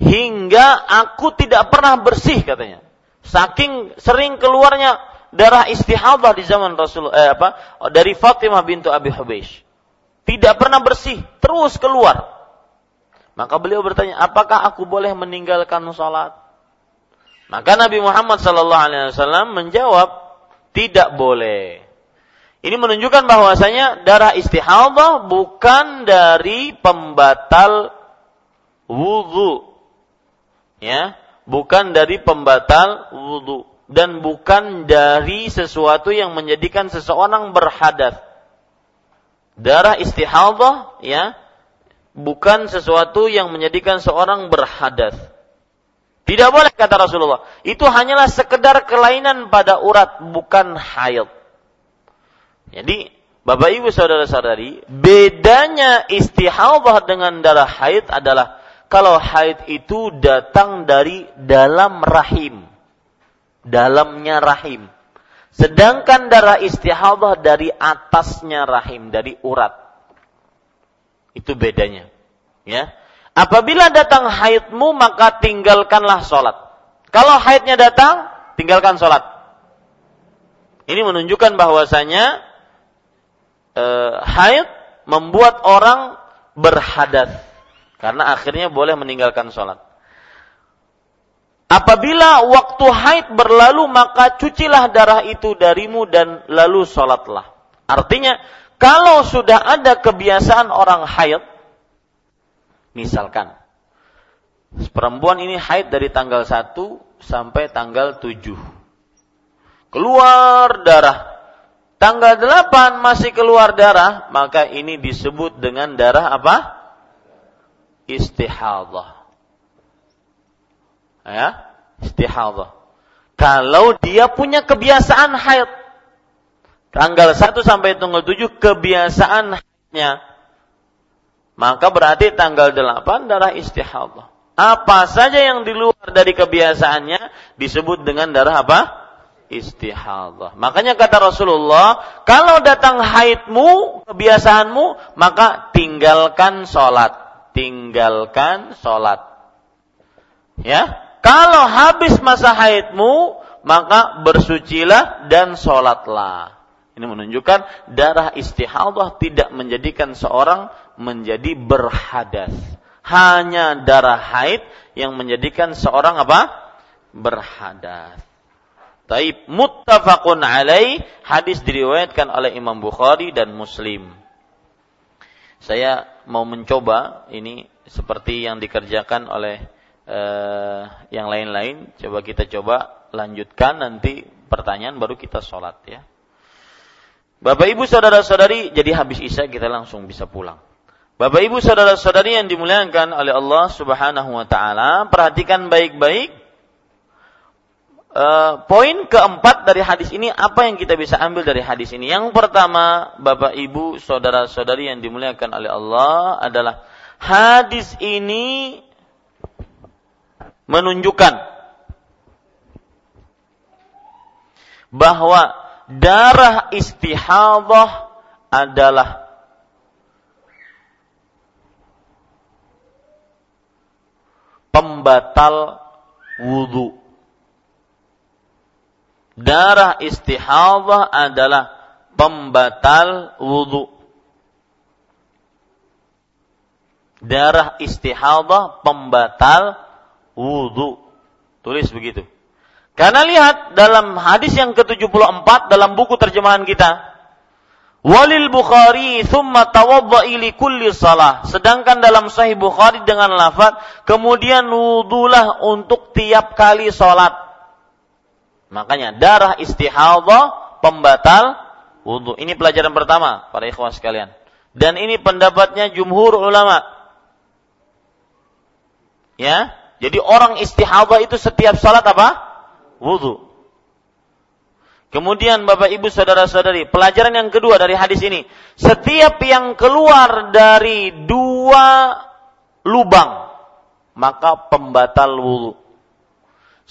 hingga aku tidak pernah bersih katanya. Saking sering keluarnya darah istihadah di zaman Rasul eh, apa dari Fatimah bintu Abi Hubeish. Tidak pernah bersih, terus keluar. Maka beliau bertanya, apakah aku boleh meninggalkan sholat? Maka Nabi Muhammad Sallallahu Alaihi Wasallam menjawab, tidak boleh. Ini menunjukkan bahwasanya darah istihadah bukan dari pembatal wudhu ya bukan dari pembatal wudhu dan bukan dari sesuatu yang menjadikan seseorang berhadas darah istihadah ya bukan sesuatu yang menjadikan seorang berhadas tidak boleh kata Rasulullah. Itu hanyalah sekedar kelainan pada urat bukan haid. Jadi Bapak Ibu saudara-saudari, bedanya istihadah dengan darah haid adalah kalau haid itu datang dari dalam rahim. Dalamnya rahim. Sedangkan darah istihadah dari atasnya rahim, dari urat. Itu bedanya. Ya. Apabila datang haidmu maka tinggalkanlah sholat. Kalau haidnya datang, tinggalkan sholat. Ini menunjukkan bahwasanya eh, haid membuat orang berhadas karena akhirnya boleh meninggalkan sholat. Apabila waktu haid berlalu maka cucilah darah itu darimu dan lalu sholatlah. Artinya kalau sudah ada kebiasaan orang haid, misalkan perempuan ini haid dari tanggal 1 sampai tanggal 7. Keluar darah. Tanggal 8 masih keluar darah, maka ini disebut dengan darah apa? Istihadah. Ya, istihadah. Kalau dia punya kebiasaan haid, tanggal 1 sampai tanggal 7 kebiasaan haidnya, maka berarti tanggal 8 darah istihadah. Apa saja yang di luar dari kebiasaannya disebut dengan darah apa? Istihadah. Makanya kata Rasulullah, kalau datang haidmu, kebiasaanmu, maka tinggalkan sholat tinggalkan sholat. Ya, kalau habis masa haidmu, maka bersucilah dan sholatlah. Ini menunjukkan darah istihadah tidak menjadikan seorang menjadi berhadas. Hanya darah haid yang menjadikan seorang apa? Berhadas. Taib muttafaqun alaih hadis diriwayatkan oleh Imam Bukhari dan Muslim. Saya mau mencoba ini seperti yang dikerjakan oleh uh, yang lain-lain. Coba kita coba lanjutkan nanti pertanyaan baru kita sholat ya. Bapak ibu saudara saudari jadi habis isya kita langsung bisa pulang. Bapak ibu saudara saudari yang dimuliakan oleh Allah subhanahu wa ta'ala. Perhatikan baik-baik Uh, poin keempat dari hadis ini apa yang kita bisa ambil dari hadis ini? Yang pertama, Bapak Ibu, saudara-saudari yang dimuliakan oleh Allah adalah hadis ini menunjukkan bahwa darah istihadah adalah pembatal wudhu. Darah istihadah adalah pembatal wudhu. Darah istihadah pembatal wudhu. Tulis begitu. Karena lihat dalam hadis yang ke-74 dalam buku terjemahan kita. Walil Bukhari thumma tawadda'i li kulli salah. Sedangkan dalam Sahih Bukhari dengan lafaz kemudian wudulah untuk tiap kali salat. Makanya darah istihadah pembatal wudhu. Ini pelajaran pertama para ikhwan sekalian. Dan ini pendapatnya jumhur ulama. Ya, jadi orang istihadah itu setiap salat apa? Wudhu. Kemudian Bapak Ibu saudara-saudari, pelajaran yang kedua dari hadis ini, setiap yang keluar dari dua lubang maka pembatal wudhu.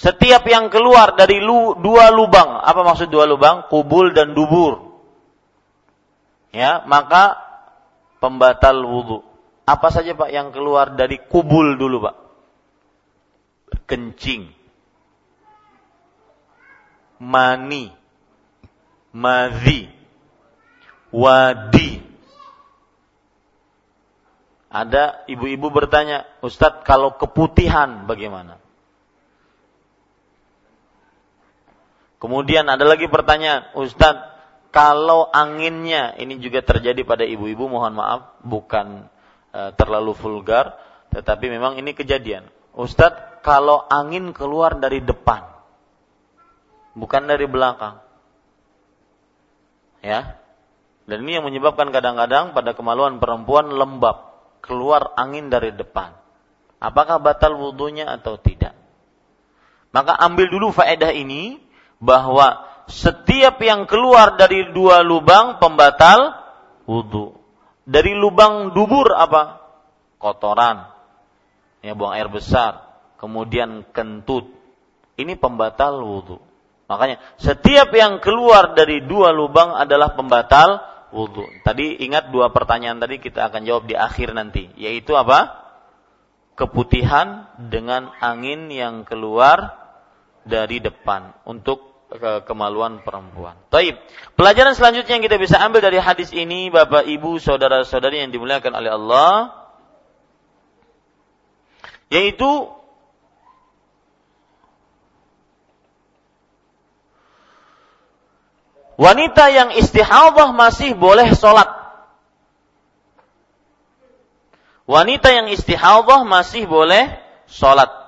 Setiap yang keluar dari lu, dua lubang, apa maksud dua lubang? Kubul dan dubur. Ya, maka pembatal wudhu. Apa saja Pak yang keluar dari kubul dulu Pak? Kencing. Mani madhi, wadi. Ada ibu-ibu bertanya, Ustadz kalau keputihan bagaimana? Kemudian ada lagi pertanyaan, Ustadz kalau anginnya, ini juga terjadi pada ibu-ibu, mohon maaf, bukan e, terlalu vulgar, tetapi memang ini kejadian. Ustadz, kalau angin keluar dari depan, bukan dari belakang, ya. Dan ini yang menyebabkan kadang-kadang pada kemaluan perempuan lembab, keluar angin dari depan. Apakah batal wudhunya atau tidak? Maka ambil dulu faedah ini bahwa setiap yang keluar dari dua lubang pembatal wudhu. Dari lubang dubur apa? Kotoran. Ya buang air besar. Kemudian kentut. Ini pembatal wudhu. Makanya setiap yang keluar dari dua lubang adalah pembatal wudhu. Tadi ingat dua pertanyaan tadi kita akan jawab di akhir nanti. Yaitu apa? Keputihan dengan angin yang keluar dari depan untuk ke kemaluan perempuan. Taib. Pelajaran selanjutnya yang kita bisa ambil dari hadis ini, Bapak, Ibu, saudara-saudari yang dimuliakan oleh Allah, yaitu Wanita yang istihadah masih boleh sholat. Wanita yang istihadah masih boleh sholat.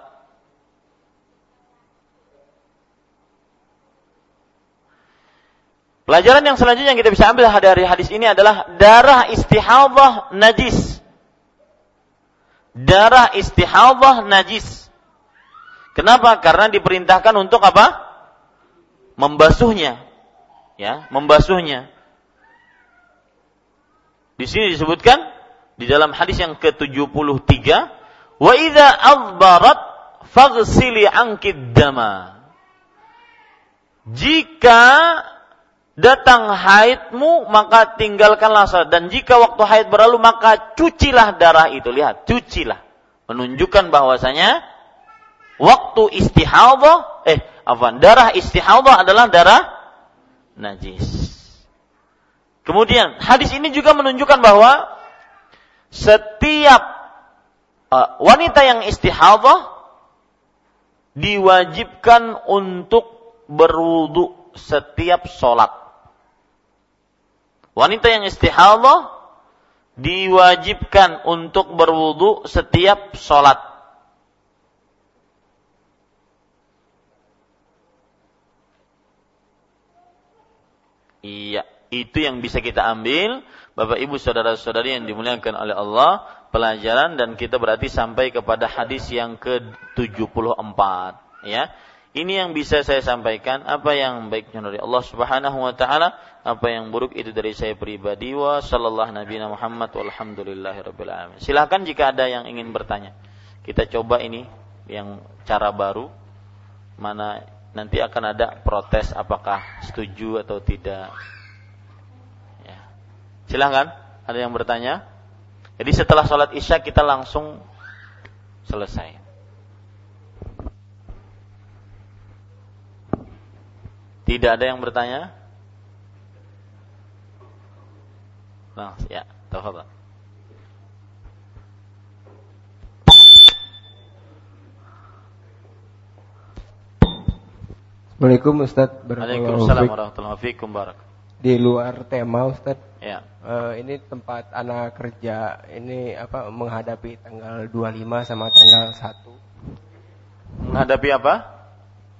Pelajaran yang selanjutnya yang kita bisa ambil dari hadis ini adalah darah istihadah najis. Darah istihadah najis. Kenapa? Karena diperintahkan untuk apa? Membasuhnya ya, membasuhnya. Di sini disebutkan di dalam hadis yang ke-73, "Wa idza adbarat faghsili ankid dama." Jika datang haidmu maka tinggalkanlah salat dan jika waktu haid berlalu maka cucilah darah itu lihat cucilah menunjukkan bahwasanya waktu istihadah eh apa darah istihadah adalah darah najis. Kemudian hadis ini juga menunjukkan bahwa setiap uh, wanita yang istihadah diwajibkan untuk berwudu setiap sholat. Wanita yang istihadah diwajibkan untuk berwudu setiap sholat. Iya, itu yang bisa kita ambil Bapak Ibu saudara-saudari yang dimuliakan oleh Allah, pelajaran dan kita berarti sampai kepada hadis yang ke-74, ya. Ini yang bisa saya sampaikan, apa yang baiknya dari Allah Subhanahu wa taala, apa yang buruk itu dari saya pribadi wa sallallahu nabi Muhammad walhamdulillahirabbil alamin. Silakan jika ada yang ingin bertanya. Kita coba ini yang cara baru mana nanti akan ada protes apakah setuju atau tidak. Ya. Silahkan, ada yang bertanya? Jadi setelah sholat isya kita langsung selesai. Tidak ada yang bertanya? Nah, ya, tafadhal. Assalamualaikum Ustaz. Waalaikumsalam warahmatullahi wabarakatuh. Di luar tema Ustaz. Ya. Uh, ini tempat anak kerja ini apa menghadapi tanggal 25 sama tanggal 1. Menghadapi apa?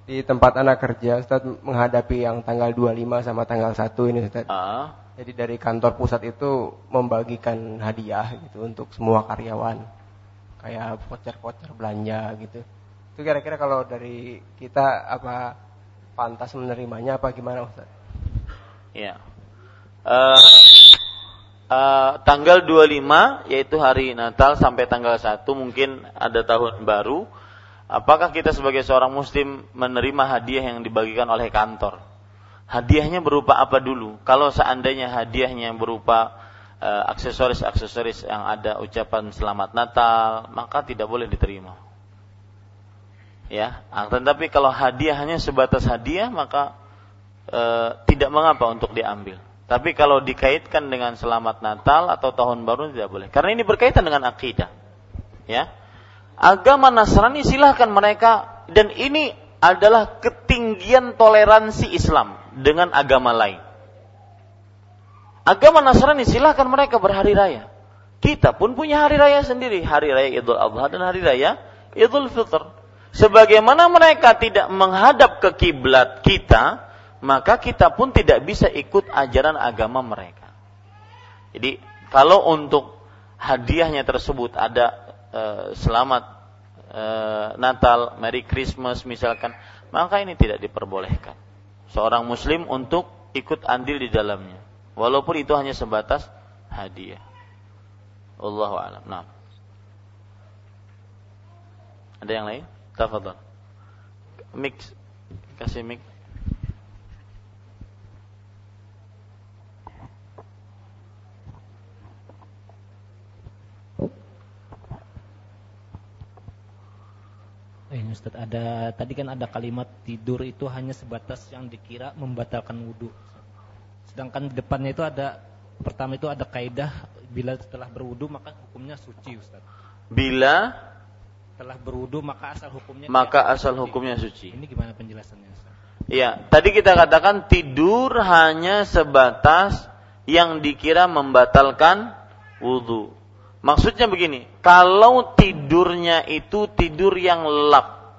Di tempat anak kerja Ustaz menghadapi yang tanggal 25 sama tanggal 1 ini Ustaz. Uh. Jadi dari kantor pusat itu membagikan hadiah gitu untuk semua karyawan. Kayak voucher-voucher belanja gitu. Itu kira-kira kalau dari kita apa pantas menerimanya apa gimana Ustaz? Ya. Uh, uh, tanggal 25 yaitu hari Natal sampai tanggal 1 mungkin ada tahun baru. Apakah kita sebagai seorang muslim menerima hadiah yang dibagikan oleh kantor? Hadiahnya berupa apa dulu? Kalau seandainya hadiahnya berupa uh, aksesoris-aksesoris yang ada ucapan selamat Natal, maka tidak boleh diterima ya ah, tetapi kalau hadiah hanya sebatas hadiah maka e, tidak mengapa untuk diambil tapi kalau dikaitkan dengan selamat Natal atau tahun baru tidak boleh karena ini berkaitan dengan akidah ya agama Nasrani silahkan mereka. Dan ini adalah ketinggian toleransi Islam dengan agama lain. Agama Nasrani silahkan mereka berhari raya. Kita pun punya hari raya sendiri. Hari raya Idul Adha dan hari raya Idul Fitr. Sebagaimana mereka tidak menghadap ke kiblat kita, maka kita pun tidak bisa ikut ajaran agama mereka. Jadi kalau untuk hadiahnya tersebut ada e, selamat e, Natal, Merry Christmas misalkan, maka ini tidak diperbolehkan. Seorang muslim untuk ikut andil di dalamnya. Walaupun itu hanya sebatas hadiah. Allahu a'lam. Nah. Ada yang lain? Tafadhal. Mix. Kasih mix. Eh, Ustaz, ada tadi kan ada kalimat tidur itu hanya sebatas yang dikira membatalkan wudhu. Sedangkan di depannya itu ada pertama itu ada kaidah bila setelah berwudhu maka hukumnya suci, Ustaz. Bila telah berwudu maka asal hukumnya maka asal hukumnya suci. Ini gimana penjelasannya? Iya, tadi kita katakan tidur hanya sebatas yang dikira membatalkan wudhu. Maksudnya begini, kalau tidurnya itu tidur yang lelap,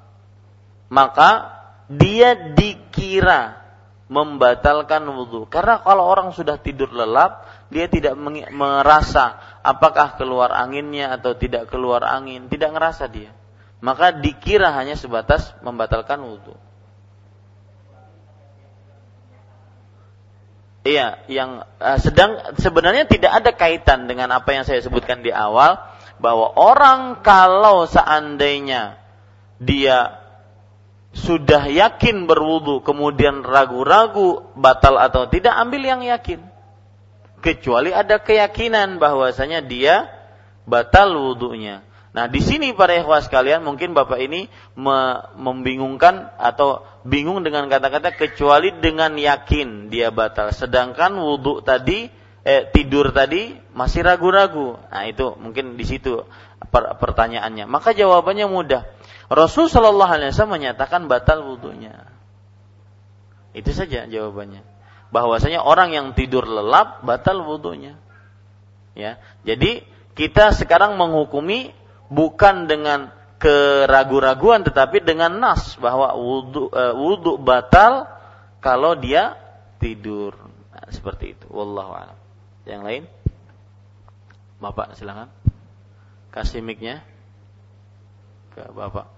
maka dia dikira membatalkan wudhu. Karena kalau orang sudah tidur lelap, dia tidak merasa apakah keluar anginnya atau tidak keluar angin, tidak ngerasa dia. Maka dikira hanya sebatas membatalkan wudhu. Iya, yang uh, sedang sebenarnya tidak ada kaitan dengan apa yang saya sebutkan di awal bahwa orang kalau seandainya dia sudah yakin berwudu kemudian ragu-ragu batal atau tidak ambil yang yakin kecuali ada keyakinan bahwasanya dia batal wudhunya. Nah, di sini para ikhwas sekalian mungkin Bapak ini me membingungkan atau bingung dengan kata-kata kecuali dengan yakin dia batal. Sedangkan wudhu tadi eh, tidur tadi masih ragu-ragu. Nah, itu mungkin di situ per pertanyaannya. Maka jawabannya mudah. Rasul Shallallahu alaihi wasallam menyatakan batal wudhunya. Itu saja jawabannya bahwasanya orang yang tidur lelap batal wudhunya. Ya, jadi kita sekarang menghukumi bukan dengan keragu-raguan tetapi dengan nas bahwa wudhu, e, wudhu batal kalau dia tidur. Nah, seperti itu. Wallahu a'lam. Yang lain? Bapak silakan. Kasih mic-nya ke Bapak.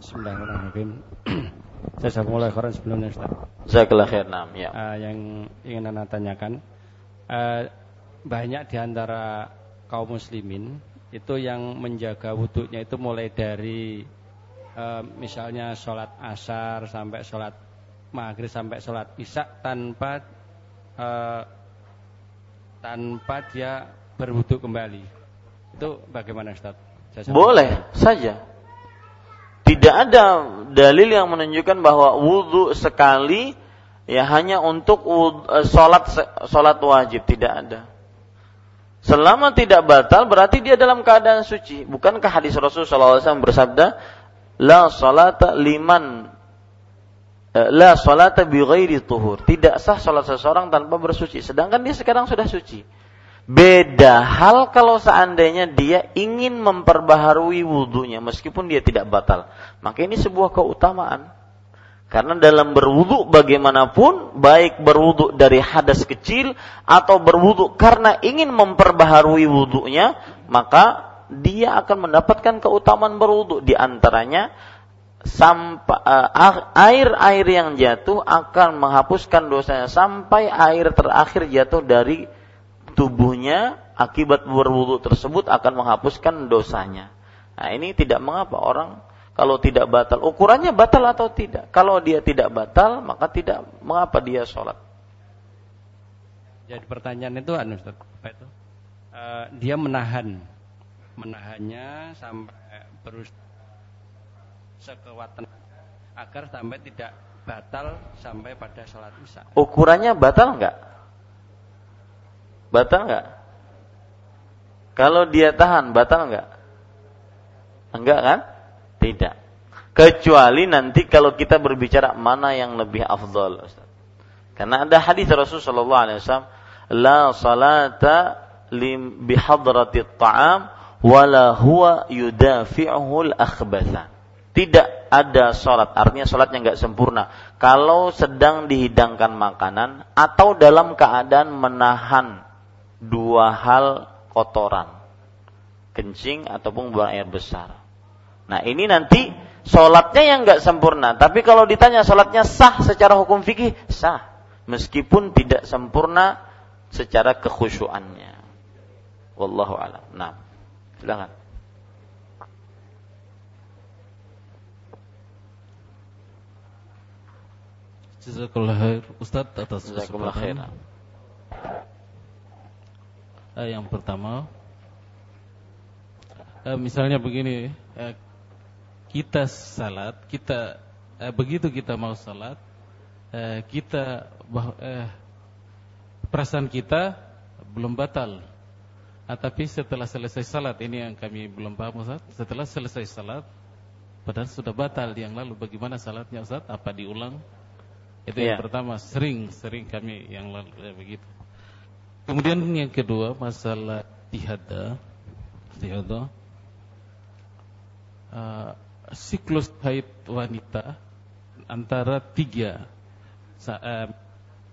Bismillahirrahmanirrahim. Saya mulai khairan sebelumnya Ustaz. Jazakallah khair. Nam, ya. Uh, yang ingin Anda tanyakan uh, banyak di antara kaum muslimin itu yang menjaga wudhunya itu mulai dari uh, misalnya sholat asar sampai sholat maghrib sampai sholat isya tanpa uh, tanpa dia berwudhu kembali. Itu bagaimana Ustaz? Boleh saja. Tidak ada dalil yang menunjukkan bahwa wudhu sekali ya hanya untuk uh, sholat sholat wajib tidak ada. Selama tidak batal berarti dia dalam keadaan suci. Bukankah hadis Rasulullah SAW bersabda, la salata liman eh, la salata bi tuhur. Tidak sah salat seseorang tanpa bersuci. Sedangkan dia sekarang sudah suci. Beda hal kalau seandainya dia ingin memperbaharui wudhunya meskipun dia tidak batal. Maka ini sebuah keutamaan. Karena dalam berwudhu bagaimanapun, baik berwudhu dari hadas kecil atau berwudhu karena ingin memperbaharui wudhunya, maka dia akan mendapatkan keutamaan berwudhu. Di antaranya, sampai uh, air-air yang jatuh akan menghapuskan dosanya sampai air terakhir jatuh dari tubuhnya akibat berwudhu tersebut akan menghapuskan dosanya. Nah ini tidak mengapa orang kalau tidak batal, ukurannya batal atau tidak. Kalau dia tidak batal, maka tidak mengapa dia sholat. Jadi pertanyaan itu anu Ustaz, apa itu? Uh, dia menahan menahannya sampai terus sekekuatan agar sampai tidak batal sampai pada sholat isya. Ukurannya batal enggak? Batal enggak? Kalau dia tahan, batal enggak? Enggak kan? Tidak. Kecuali nanti kalau kita berbicara mana yang lebih afdal. Ustaz. Karena ada hadis Rasulullah SAW, la salata lim bihadrati ta'am wala huwa yudafi'uhul akhbatha. Tidak ada sholat, artinya sholatnya nggak sempurna. Kalau sedang dihidangkan makanan atau dalam keadaan menahan dua hal kotoran, kencing ataupun buang air besar. Nah ini nanti sholatnya yang nggak sempurna. Tapi kalau ditanya sholatnya sah secara hukum fikih sah, meskipun tidak sempurna secara kekhusyuannya. Wallahu a'lam. Nah, silakan. Jazakallah khair Ustaz atas kesempatan. Eh, yang pertama, eh, misalnya begini, eh, kita salat, kita eh, begitu kita mau salat, eh, kita bah, eh, perasaan kita belum batal. Ah, tapi setelah selesai salat ini yang kami belum paham Ustaz. Setelah selesai salat, padahal sudah batal yang lalu bagaimana salatnya Ustaz? Apa diulang? Itu yeah. yang iya. pertama, sering sering kami yang lalu eh, begitu. Kemudian yang kedua masalah tihada, tihada. Uh, siklus haid wanita antara tiga eh,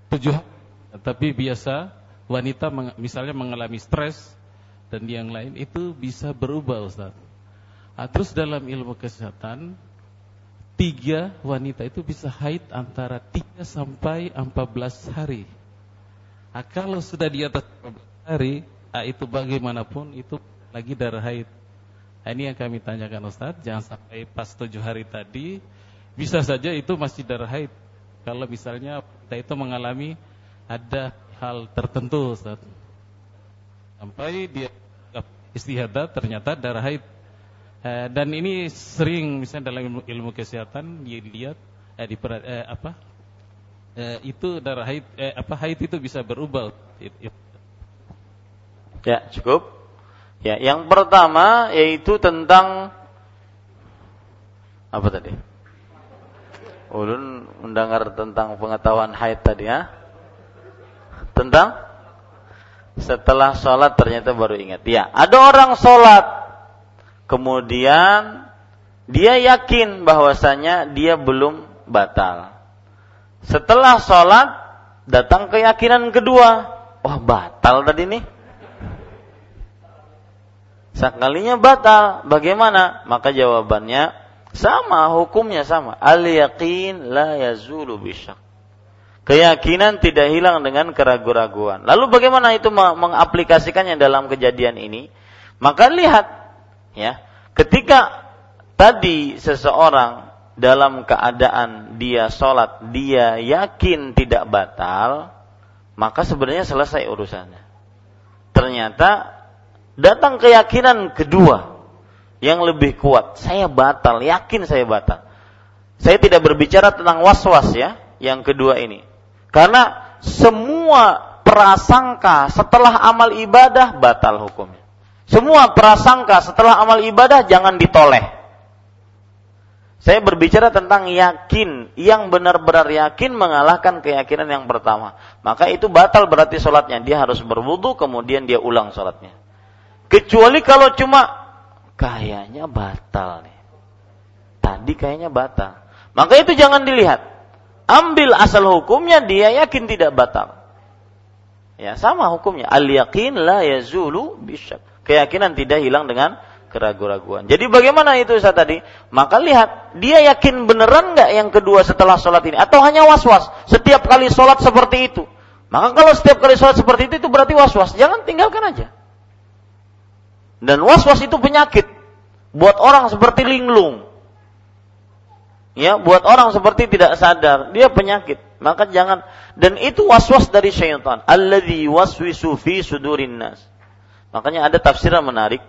tujuh tapi biasa wanita misalnya mengalami stres dan yang lain itu bisa berubah Ustaz. Nah, terus dalam ilmu kesehatan tiga wanita itu bisa haid antara 3 sampai 14 hari. Nah, kalau sudah di atas 14 hari, nah itu bagaimanapun itu lagi darah haid. Nah, ini yang kami tanyakan Ustaz, jangan sampai pas tujuh hari tadi bisa saja itu masih darah haid. Kalau misalnya kita itu mengalami ada hal tertentu Ustaz. Sampai dia istihadah ternyata darah haid. Eh, dan ini sering misalnya dalam ilmu, ilmu kesehatan dilihat eh, di eh, apa eh, itu darah haid eh, apa haid itu bisa berubah. Ya cukup. Ya, yang pertama yaitu tentang apa tadi? Ulun mendengar tentang pengetahuan haid tadi ya. Tentang setelah sholat ternyata baru ingat. Ya, ada orang sholat, kemudian dia yakin bahwasanya dia belum batal. Setelah sholat datang keyakinan kedua, wah batal tadi nih Sekalinya batal, bagaimana? Maka jawabannya sama, hukumnya sama. Al yaqin la yazulu bisyak. Keyakinan tidak hilang dengan keraguan-raguan. Lalu bagaimana itu mengaplikasikannya dalam kejadian ini? Maka lihat ya, ketika tadi seseorang dalam keadaan dia sholat, dia yakin tidak batal, maka sebenarnya selesai urusannya. Ternyata datang keyakinan kedua yang lebih kuat. Saya batal, yakin saya batal. Saya tidak berbicara tentang was-was ya, yang kedua ini. Karena semua prasangka setelah amal ibadah batal hukumnya. Semua prasangka setelah amal ibadah jangan ditoleh. Saya berbicara tentang yakin, yang benar-benar yakin mengalahkan keyakinan yang pertama. Maka itu batal berarti sholatnya. Dia harus berwudu, kemudian dia ulang sholatnya. Kecuali kalau cuma kayaknya batal nih. Tadi kayaknya batal. Maka itu jangan dilihat ambil asal hukumnya dia yakin tidak batal. Ya, sama hukumnya. Al yakin la yazulu bisyak. Keyakinan tidak hilang dengan keraguan-raguan. Jadi bagaimana itu saya tadi? Maka lihat, dia yakin beneran nggak yang kedua setelah sholat ini? Atau hanya was-was? Setiap kali sholat seperti itu. Maka kalau setiap kali sholat seperti itu, itu berarti was-was. Jangan tinggalkan aja. Dan was-was itu penyakit. Buat orang seperti linglung ya buat orang seperti tidak sadar dia penyakit maka jangan dan itu waswas dari syaitan alladzi waswisu fi sudurin nas makanya ada tafsiran menarik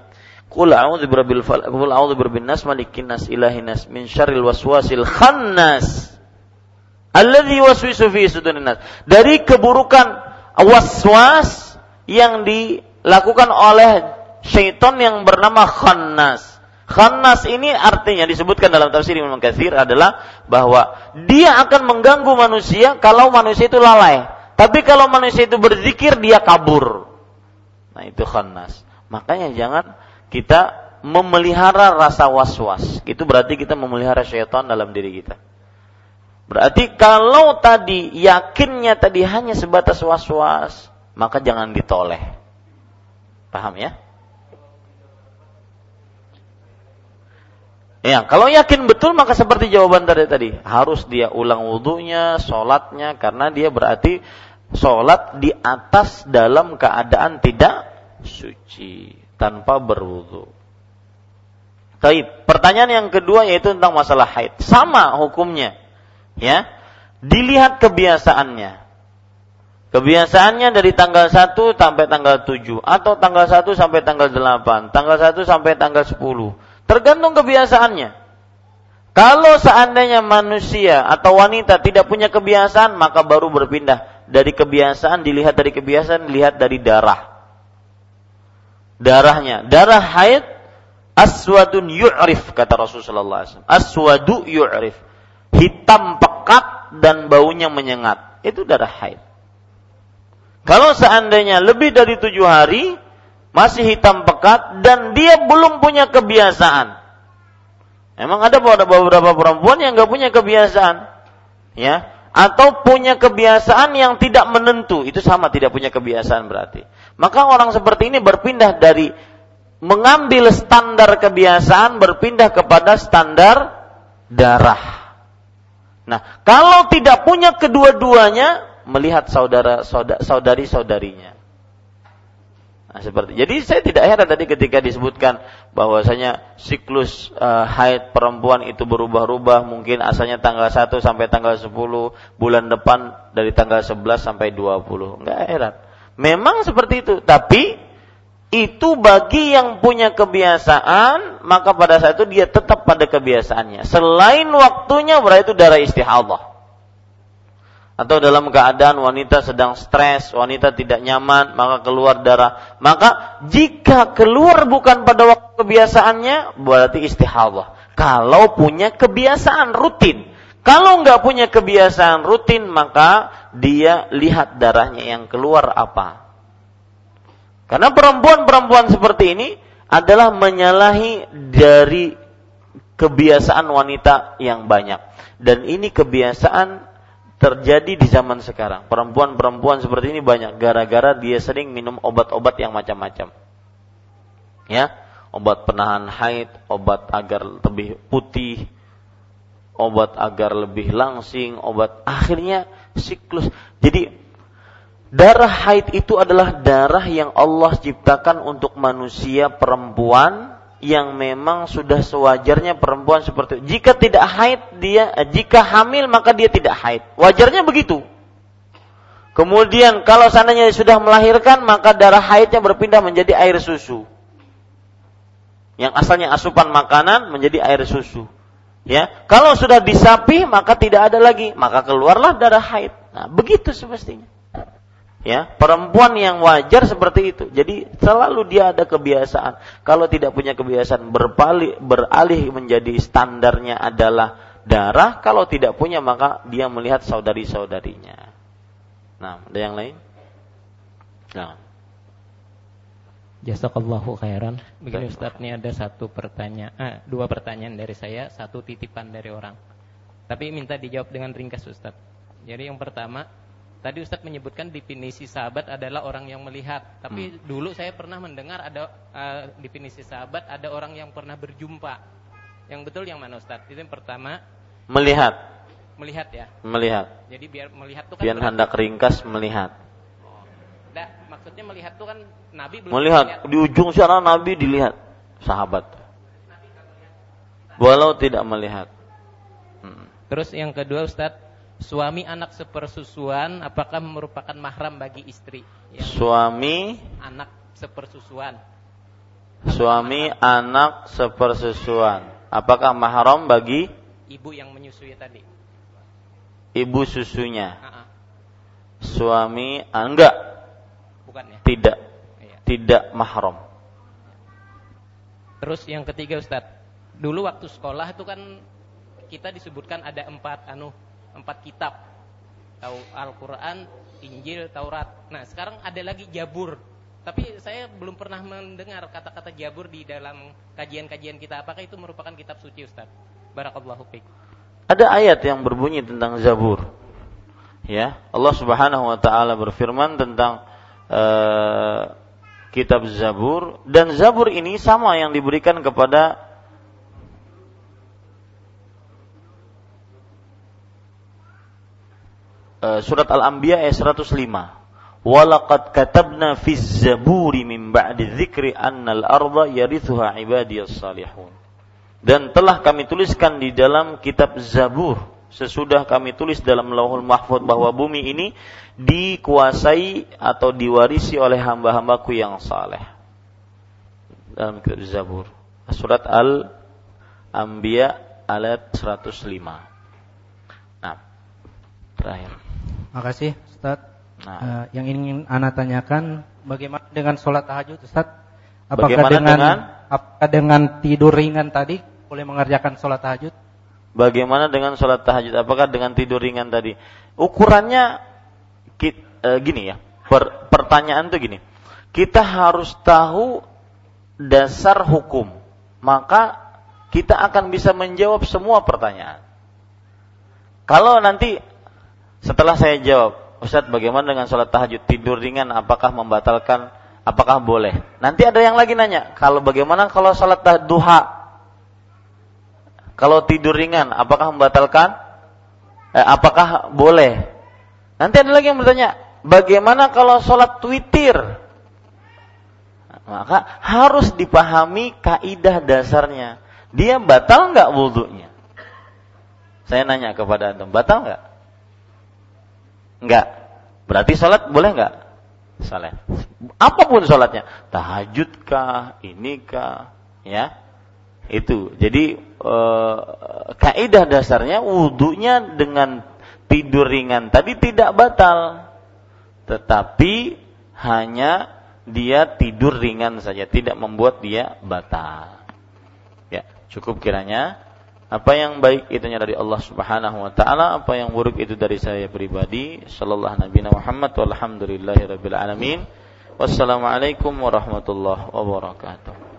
Qul a'udzu birabbil falaq qul a'udzu birabbin nas malikin nas ilahin nas min syarril waswasil khannas alladzi waswisu fi sudurin nas dari keburukan waswas yang dilakukan oleh syaitan yang bernama khannas Khannas ini artinya disebutkan dalam tafsir Imam Katsir adalah bahwa dia akan mengganggu manusia kalau manusia itu lalai. Tapi kalau manusia itu berzikir dia kabur. Nah, itu khannas. Makanya jangan kita memelihara rasa was-was. Itu berarti kita memelihara syaitan dalam diri kita. Berarti kalau tadi yakinnya tadi hanya sebatas was-was, maka jangan ditoleh. Paham ya? Ya, kalau yakin betul maka seperti jawaban tadi tadi, harus dia ulang wudhunya, sholatnya, karena dia berarti sholat di atas dalam keadaan tidak suci, tanpa berwudhu. Tapi pertanyaan yang kedua yaitu tentang masalah haid. Sama hukumnya. Ya. Dilihat kebiasaannya. Kebiasaannya dari tanggal 1 sampai tanggal 7 atau tanggal 1 sampai tanggal 8, tanggal 1 sampai tanggal 10 Tergantung kebiasaannya. Kalau seandainya manusia atau wanita tidak punya kebiasaan, maka baru berpindah dari kebiasaan dilihat dari kebiasaan dilihat dari darah. Darahnya, darah haid aswadun yu'rif kata Rasulullah SAW. Aswadu yu'rif. Hitam pekat dan baunya menyengat. Itu darah haid. Kalau seandainya lebih dari tujuh hari, masih hitam pekat dan dia belum punya kebiasaan. Emang ada beberapa perempuan yang nggak punya kebiasaan, ya, atau punya kebiasaan yang tidak menentu, itu sama tidak punya kebiasaan berarti. Maka orang seperti ini berpindah dari mengambil standar kebiasaan berpindah kepada standar darah. Nah, kalau tidak punya kedua-duanya, melihat saudara saudari saudarinya. Nah, seperti jadi saya tidak heran tadi ketika disebutkan bahwasanya siklus uh, haid perempuan itu berubah-ubah mungkin asalnya tanggal 1 sampai tanggal 10 bulan depan dari tanggal 11 sampai 20 enggak heran memang seperti itu tapi itu bagi yang punya kebiasaan maka pada saat itu dia tetap pada kebiasaannya selain waktunya berarti itu darah istihadah atau dalam keadaan wanita sedang stres, wanita tidak nyaman, maka keluar darah. Maka jika keluar bukan pada waktu kebiasaannya, berarti istihadah. Kalau punya kebiasaan rutin. Kalau nggak punya kebiasaan rutin, maka dia lihat darahnya yang keluar apa. Karena perempuan-perempuan seperti ini adalah menyalahi dari kebiasaan wanita yang banyak. Dan ini kebiasaan terjadi di zaman sekarang. Perempuan-perempuan seperti ini banyak gara-gara dia sering minum obat-obat yang macam-macam. Ya, obat penahan haid, obat agar lebih putih, obat agar lebih langsing, obat akhirnya siklus. Jadi darah haid itu adalah darah yang Allah ciptakan untuk manusia perempuan yang memang sudah sewajarnya perempuan seperti itu. Jika tidak haid dia eh, jika hamil maka dia tidak haid. Wajarnya begitu. Kemudian kalau seandainya sudah melahirkan maka darah haidnya berpindah menjadi air susu. Yang asalnya asupan makanan menjadi air susu. Ya, kalau sudah disapi maka tidak ada lagi, maka keluarlah darah haid. Nah, begitu semestinya. Ya perempuan yang wajar seperti itu. Jadi selalu dia ada kebiasaan. Kalau tidak punya kebiasaan berpalih beralih menjadi standarnya adalah darah. Kalau tidak punya maka dia melihat saudari saudarinya nah ada yang lain? Nah Jazakallahu khairan. Begini Ustaz, ini ada satu pertanyaan, eh, dua pertanyaan dari saya, satu titipan dari orang. Tapi minta dijawab dengan ringkas Ustaz. Jadi yang pertama, Tadi Ustadz menyebutkan definisi sahabat adalah orang yang melihat. Tapi hmm. dulu saya pernah mendengar ada uh, definisi sahabat ada orang yang pernah berjumpa. Yang betul yang mana Ustadz? Itu yang pertama. Melihat. Melihat ya. Melihat. Jadi biar melihat tuh kan. Biar hendak ringkas melihat. Maksudnya melihat tuh kan Nabi belum melihat. melihat. Di ujung sana Nabi dilihat sahabat. Walau tidak melihat. Hmm. Terus yang kedua Ustadz suami anak sepersusuan apakah merupakan mahram bagi istri? Ya. Suami anak sepersusuan. Suami mahram? anak sepersusuan. Apakah mahram bagi ibu yang menyusui tadi? Ibu susunya. Uh -uh. Suami ah, enggak. Bukan ya? Tidak. Iya. Tidak mahram. Terus yang ketiga Ustadz, dulu waktu sekolah itu kan kita disebutkan ada empat anu empat kitab. Tahu Al-Quran, Injil, Taurat. Nah sekarang ada lagi Jabur. Tapi saya belum pernah mendengar kata-kata Jabur di dalam kajian-kajian kita. Apakah itu merupakan kitab suci Ustaz? Barakallahu fiqh. Ada ayat yang berbunyi tentang Zabur. Ya, Allah Subhanahu wa taala berfirman tentang uh, kitab Zabur dan Zabur ini sama yang diberikan kepada Eh, surat Al-Anbiya ayat 105. Walaqad katabna fi zaburi min ba'di dzikri annal arda yarithuha ibadiyas salihun. Dan telah kami tuliskan di dalam kitab Zabur sesudah kami tulis dalam Lauhul Mahfuz bahwa bumi ini dikuasai atau diwarisi oleh hamba-hambaku yang saleh. Dalam kitab Zabur. Surat Al-Anbiya ayat 105. Nah, terakhir. Makasih Ustaz. Nah. Uh, yang ingin Ana tanyakan bagaimana dengan sholat tahajud Ustaz? Apakah bagaimana dengan, dengan apakah dengan tidur ringan tadi boleh mengerjakan sholat tahajud? Bagaimana dengan sholat tahajud? Apakah dengan tidur ringan tadi? Ukurannya uh, gini ya. Per, pertanyaan tuh gini. Kita harus tahu dasar hukum. Maka kita akan bisa menjawab semua pertanyaan. Kalau nanti setelah saya jawab, Ustaz bagaimana dengan sholat tahajud tidur ringan apakah membatalkan apakah boleh? Nanti ada yang lagi nanya, kalau bagaimana kalau sholat duha? Kalau tidur ringan apakah membatalkan? Eh, apakah boleh? Nanti ada lagi yang bertanya, bagaimana kalau sholat witir? Maka harus dipahami kaidah dasarnya. Dia batal nggak wudhunya? Saya nanya kepada antum, batal nggak? Enggak. Berarti sholat boleh enggak? Sholat. Apa pun sholatnya. Tahajudkah, inikah, ya. Itu. Jadi e, kaidah dasarnya wudhunya dengan tidur ringan tadi tidak batal. Tetapi hanya dia tidur ringan saja, tidak membuat dia batal. Ya, cukup kiranya apa yang baik itunya dari Allah Subhanahu wa taala, apa yang buruk itu dari saya pribadi. Sallallahu Nabi Muhammad walhamdulillahi rabbil alamin. Wassalamualaikum warahmatullahi wabarakatuh.